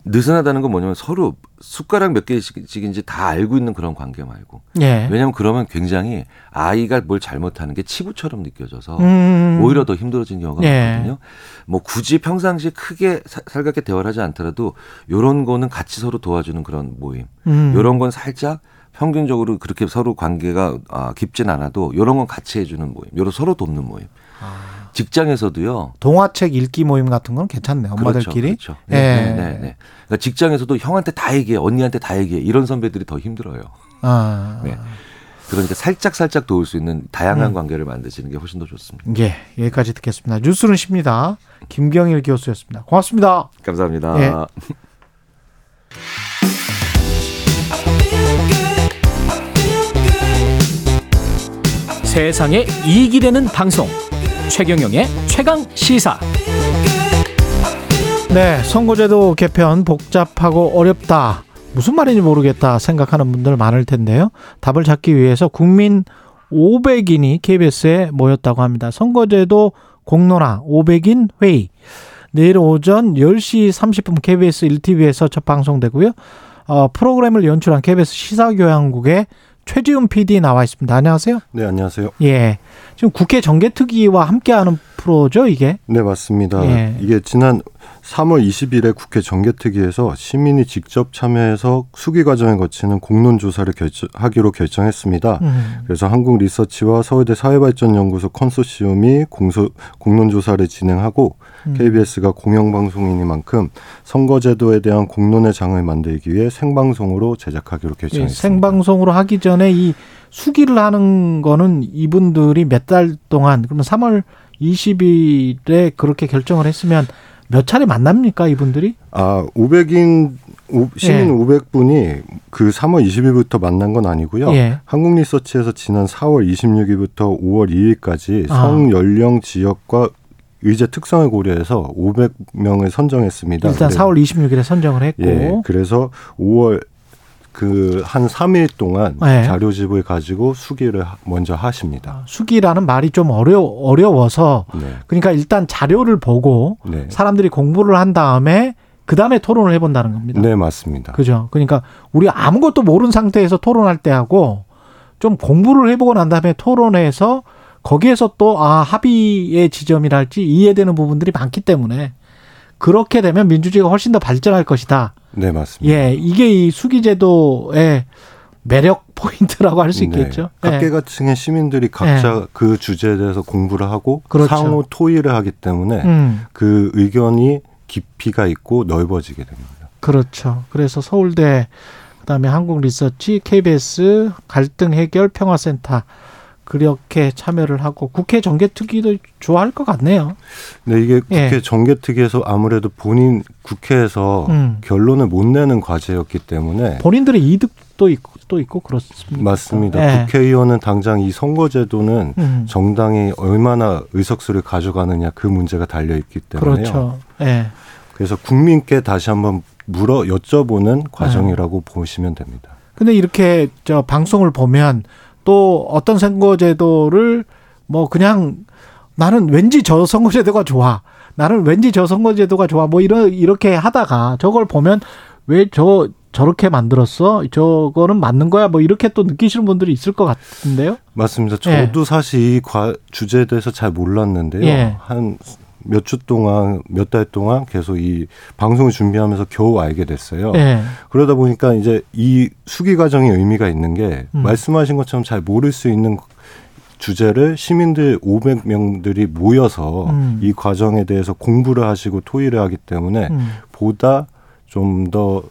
느슨하다는 건 뭐냐면 서로 숟가락 몇 개씩인지 다 알고 있는 그런 관계 말고. 예. 왜냐하면 그러면 굉장히 아이가 뭘 잘못하는 게 치부처럼 느껴져서 음. 오히려 더 힘들어지는 경우가 예. 많거든요. 뭐 굳이 평상시 크게 사- 살갑게 대화를 하지 않더라도 요런 거는 같이 서로 도와주는 그런 모임. 음. 요런 건 살짝 평균적으로 그렇게 서로 관계가 아, 깊진 않아도 요런 건 같이 해주는 모임. 요런 서로 돕는 모임. 아. 직장에서도요. 동화책 읽기 모임 같은 건 괜찮네. 엄마들끼리. 그렇죠. 그렇죠. 예. 네, 네, 네. 그러니까 직장에서도 형한테 다 얘기해, 언니한테 다 얘기해. 이런 선배들이 더 힘들어요. 아. 네. 그러니까 살짝 살짝 도울 수 있는 다양한 음. 관계를 만드시는 게 훨씬 더 좋습니다. 예, 여기까지 듣겠습니다. 뉴스는 쉽니다. 김경일 교수였습니다. 고맙습니다. 감사합니다. 예. 세상에 이익이 되는 방송 최경영의 최강 시사 네, 선거제도 개편 복잡하고 어렵다. 무슨 말인지 모르겠다 생각하는 분들 많을 텐데요. 답을 찾기 위해서 국민 500인이 KBS에 모였다고 합니다. 선거제도 공론화 500인 회의. 내일 오전 10시 30분 KBS 1TV에서 첫 방송되고요. 어, 프로그램을 연출한 KBS 시사교양국의 최지훈 PD 나와 있습니다. 안녕하세요. 네, 안녕하세요. 예. 지금 국회 정개특위와 함께하는 프로죠, 이게? 네, 맞습니다. 예. 이게 지난 3월 20일에 국회 정개특위에서 시민이 직접 참여해서 수기 과정을 거치는 공론 조사를 결정, 하기로 결정했습니다. 음. 그래서 한국 리서치와 서울대 사회발전연구소 컨소시엄이 공소, 공론 조사를 진행하고 음. KBS가 공영방송이니만큼 선거제도에 대한 공론의 장을 만들기 위해 생방송으로 제작하기로 예, 결정했습니다. 생방송으로 하기 전에 이 수기를 하는 거는 이분들이 몇 달 동안 그러면 3월 20일에 그렇게 결정을 했으면 몇 차례 만납니까 이분들이? 아, 500인 시민 예. 500분이 그 3월 20일부터 만난 건 아니고요. 예. 한국리서치에서 지난 4월 26일부터 5월 2일까지 아. 성 연령 지역과 의제 특성을 고려해서 500명을 선정했습니다. 일단 네. 4월 26일에 선정을 했고 예. 그래서 5월 그한 3일 동안 예. 자료집을 가지고 수기를 하- 먼저 하십니다. 수기라는 말이 좀 어려 어려워서 네. 그러니까 일단 자료를 보고 네. 사람들이 공부를 한 다음에 그 다음에 토론을 해본다는 겁니다. 네, 맞습니다. 그죠? 그러니까 우리 아무것도 모르는 상태에서 토론할 때하고 좀 공부를 해보고 난 다음에 토론해서 거기에서 또 아 합의의 지점이랄지 이해되는 부분들이 많기 때문에 그렇게 되면 민주주의가 훨씬 더 발전할 것이다. 네, 맞습니다. 예, 이게 이 숙의제도의 매력 포인트라고 할수 네. 있겠죠. 각계각층의 시민들이 각자 그 주제에 대해서 공부를 하고 예. 그렇죠. 상호 토의를 하기 때문에 음, 그 의견이 깊이가 있고 넓어지게 됩니다. 그렇죠. 그래서 서울대 그다음에 한국 리서치, KBS 갈등 해결 평화센터 그렇게 참여를 하고 국회 정개특위도 좋아할 것 같네요. 근데 이게 예. 국회 정개특위에서 아무래도 본인 국회에서 음. 결론을 못 내는 과제였기 때문에 본인들의 이득도 있고 또 있고 그렇습니다. 맞습니다. 예. 국회의원은 당장 이 선거제도는 음, 정당이 얼마나 의석수를 가져가느냐 그 문제가 달려 있기 때문에요. 그렇죠. 예. 그래서 국민께 다시 한번 물어 여쭤보는 네. 과정이라고 보시면 됩니다. 근데 이렇게 저 방송을 보면 또 어떤 선거제도를 뭐 그냥 나는 왠지 저 선거제도가 좋아. 나는 왠지 저 선거제도가 좋아. 뭐 이런 이렇게 하다가 저걸 보면 왜 저 저렇게 만들었어? 저거는 맞는 거야? 뭐 이렇게 또 느끼시는 분들이 있을 것 같은데요. 맞습니다. 예. 저도 사실 이 과, 주제에 대해서 잘 몰랐는데요. 예. 한 몇 주 동안 몇 달 동안 계속 이 방송을 준비하면서 겨우 알게 됐어요. 예. 그러다 보니까 이제 이 수기 과정이 의미가 있는 게 음. 말씀하신 것처럼 잘 모를 수 있는 주제를 시민들 500명들이 모여서 음. 이 과정에 대해서 공부를 하시고 토의를 하기 때문에 음. 보다 좀더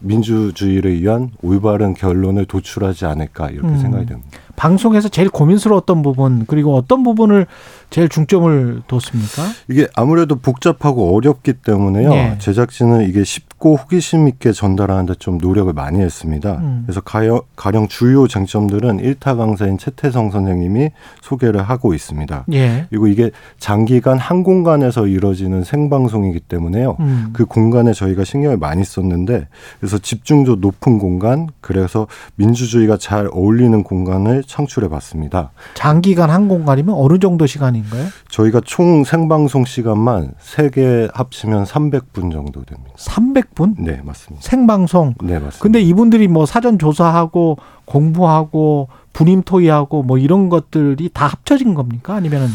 민주주의를 위한 올바른 결론을 도출하지 않을까 이렇게 음. 생각이 됩니다. 방송에서 제일 고민스러웠던 부분 그리고 어떤 부분을 제일 중점을 뒀습니까? 이게 아무래도 복잡하고 어렵기 때문에요. 예. 제작진은 이게 쉽 쉽고 호기심 있게 전달하는데 좀 노력을 많이 했습니다. 음. 그래서 가령, 가령 주요 쟁점들은 일타 강사인 최태성 선생님이 소개를 하고 있습니다. 예. 그리고 이게 장기간 한 공간에서 이루어지는 생방송이기 때문에요. 음. 그 공간에 저희가 신경을 많이 썼는데 그래서 집중도 높은 공간 그래서 민주주의가 잘 어울리는 공간을 창출해 봤습니다. 장기간 한 공간이면 어느 정도 시간인가요? 저희가 총 생방송 시간만 세 개 합치면 300분 정도 됩니다. 300 분? 네, 맞습니다. 생방송. 네, 맞습니다. 근데 이분들이 뭐 사전 조사하고 공부하고 분임 토의하고 뭐 이런 것들이 다 합쳐진 겁니까? 아니면은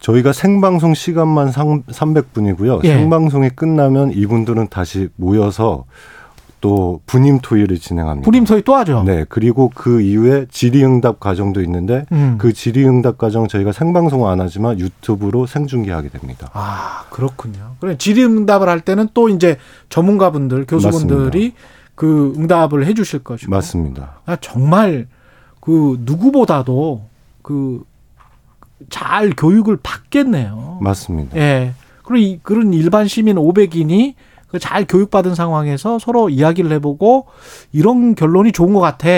저희가 생방송 시간만 300분이고요. 예. 생방송이 끝나면 이분들은 다시 모여서 또 분임 토의를 진행합니다. 분임 토의 또 하죠? 네, 그리고 그 이후에 질의응답 과정도 있는데 음. 그 질의응답 과정 저희가 생방송 안 하지만 유튜브로 생중계하게 됩니다. 아, 그렇군요. 그래 질의응답을 할 때는 또 이제 전문가분들, 교수분들이 그 응답을 해 주실 것이고. 맞습니다. 아, 정말 그 누구보다도 그 잘 교육을 받겠네요. 맞습니다. 예. 그리고 이, 그런 일반 시민 500인이 그 잘 교육받은 상황에서 서로 이야기를 해보고 이런 결론이 좋은 것 같아.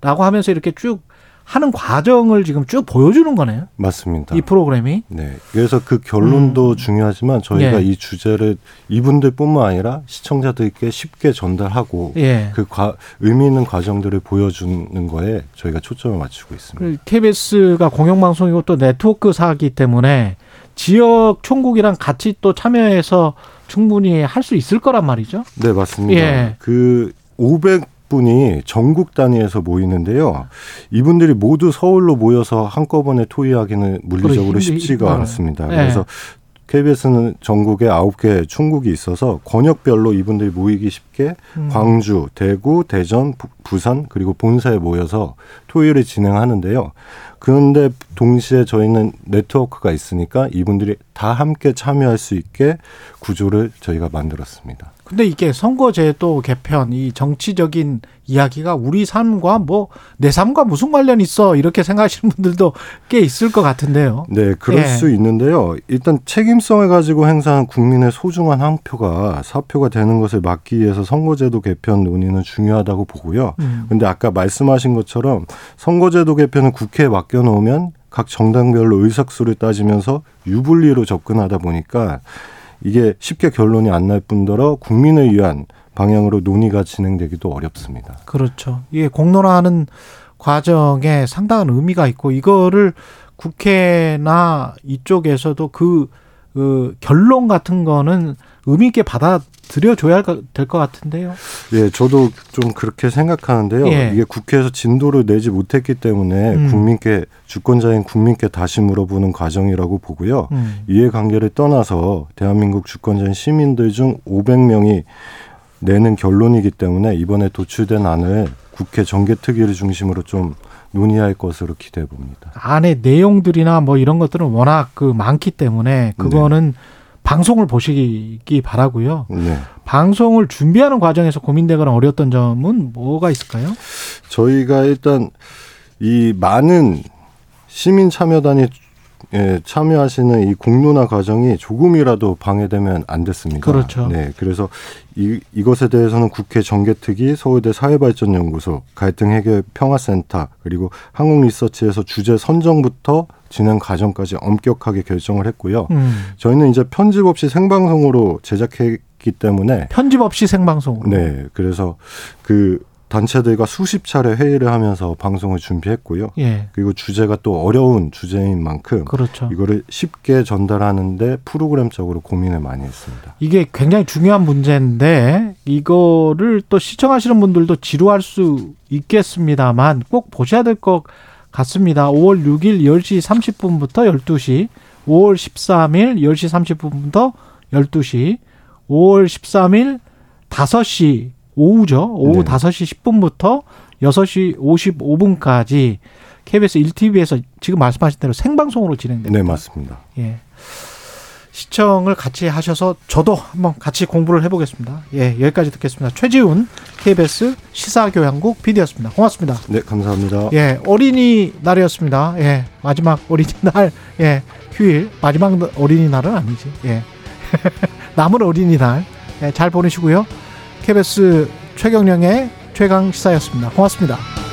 라고 하면서 이렇게 쭉 하는 과정을 지금 쭉 보여주는 거네요. 맞습니다. 이 프로그램이. 네. 그래서 그 결론도 중요하지만 저희가 예. 이 주제를 이분들뿐만 아니라 시청자들께 쉽게 전달하고 예. 그 과, 의미 있는 과정들을 보여주는 거에 저희가 초점을 맞추고 있습니다. KBS가 공영방송이고 또 네트워크사기 때문에 지역 총국이랑 같이 또 참여해서 충분히 할 수 있을 거란 말이죠. 네, 맞습니다. 예. 그 500 분이 전국 단위에서 모이는데요. 이분들이 모두 서울로 모여서 한꺼번에 토의하기는 물리적으로 힘들- 쉽지가 힘들어요. 않습니다. 예. 그래서 KBS는 전국에 9개 총국이 있어서 권역별로 이분들이 모이기 쉽게 음. 광주, 대구, 대전, 부- 부산 그리고 본사에 모여서 토의를 진행하는데요. 그런데 동시에 저희는 네트워크가 있으니까 이분들이 다 함께 참여할 수 있게 구조를 저희가 만들었습니다. 근데 이게 선거제도 개편, 이 정치적인 이야기가 우리 삶과 뭐 내 삶과 무슨 관련 있어 이렇게 생각하시는 분들도 꽤 있을 것 같은데요. 네, 그럴 예. 수 있는데요. 일단 책임성을 가지고 행사한 국민의 소중한 한 표가 사표가 되는 것을 막기 위해서 선거제도 개편 논의는 중요하다고 보고요. 음. 근데 아까 말씀하신 것처럼 선거제도 개편은 국회에 맡겨놓으면 각 정당별로 의석수를 따지면서 유불리로 접근하다 보니까 이게 쉽게 결론이 안 날 뿐더러 국민을 위한 방향으로 논의가 진행되기도 어렵습니다. 그렇죠. 이게 공론화하는 과정에 상당한 의미가 있고 이거를 국회나 이쪽에서도 그, 그 결론 같은 거는 의미 있게 받아 들여줘야 될 것 같은데요. 예, 저도 좀 그렇게 생각하는데요. 예. 이게 국회에서 진도를 내지 못했기 때문에 음. 국민께 주권자인 국민께 다시 물어보는 과정이라고 보고요. 음. 이해관계를 떠나서 대한민국 주권자인 시민들 중 500명이 내는 결론이기 때문에 이번에 도출된 안을 국회 정개특위를 중심으로 좀 논의할 것으로 기대해 봅니다. 안에 내용들이나 뭐 이런 것들은 워낙 그 많기 때문에 그거는 방송을 보시기 바라고요. 네. 방송을 준비하는 과정에서 고민되거나 어려웠던 점은 뭐가 있을까요? 저희가 일단 이 많은 시민 참여단이 예, 참여하시는 이 공론화 과정이 조금이라도 방해되면 안 됐습니다. 그렇죠. 네, 그래서 이, 이것에 대해서는 국회 정개특위, 서울대 사회발전연구소, 갈등 해결 평화센터, 그리고 한국리서치에서 주제 선정부터 진행 과정까지 엄격하게 결정을 했고요. 음. 저희는 이제 편집 없이 생방송으로 제작했기 때문에 편집 없이 생방송으로. 네, 그래서 그 단체들과 수십 차례 회의를 하면서 방송을 준비했고요. 예. 그리고 주제가 또 어려운 주제인 만큼 그렇죠. 이거를 쉽게 전달하는데 프로그램적으로 고민을 많이 했습니다. 이게 굉장히 중요한 문제인데 이거를 또 시청하시는 분들도 지루할 수 있겠습니다만 꼭 보셔야 될 것 같습니다. 5월 6일 10시 30분부터 12시, 5월 13일 10시 30분부터 12시, 5월 13일 5시 오후죠. 오후 네. 5시 10분부터 6시 55분까지 KBS 1TV에서 지금 말씀하신 대로 생방송으로 진행됩니다. 네, 맞습니다. 예. 시청을 같이 하셔서 저도 한번 같이 공부를 해보겠습니다. 예, 여기까지 듣겠습니다. 최지훈 KBS 시사교양국 PD였습니다. 고맙습니다. 네, 감사합니다. 예, 어린이 날이었습니다. 예, 마지막 어린이 날, 예, 휴일, 마지막 어린이 날은 아니지. 예. 남은 어린이 날, 예, 잘 보내시고요. KBS 최경령의 최강 시사였습니다. 고맙습니다.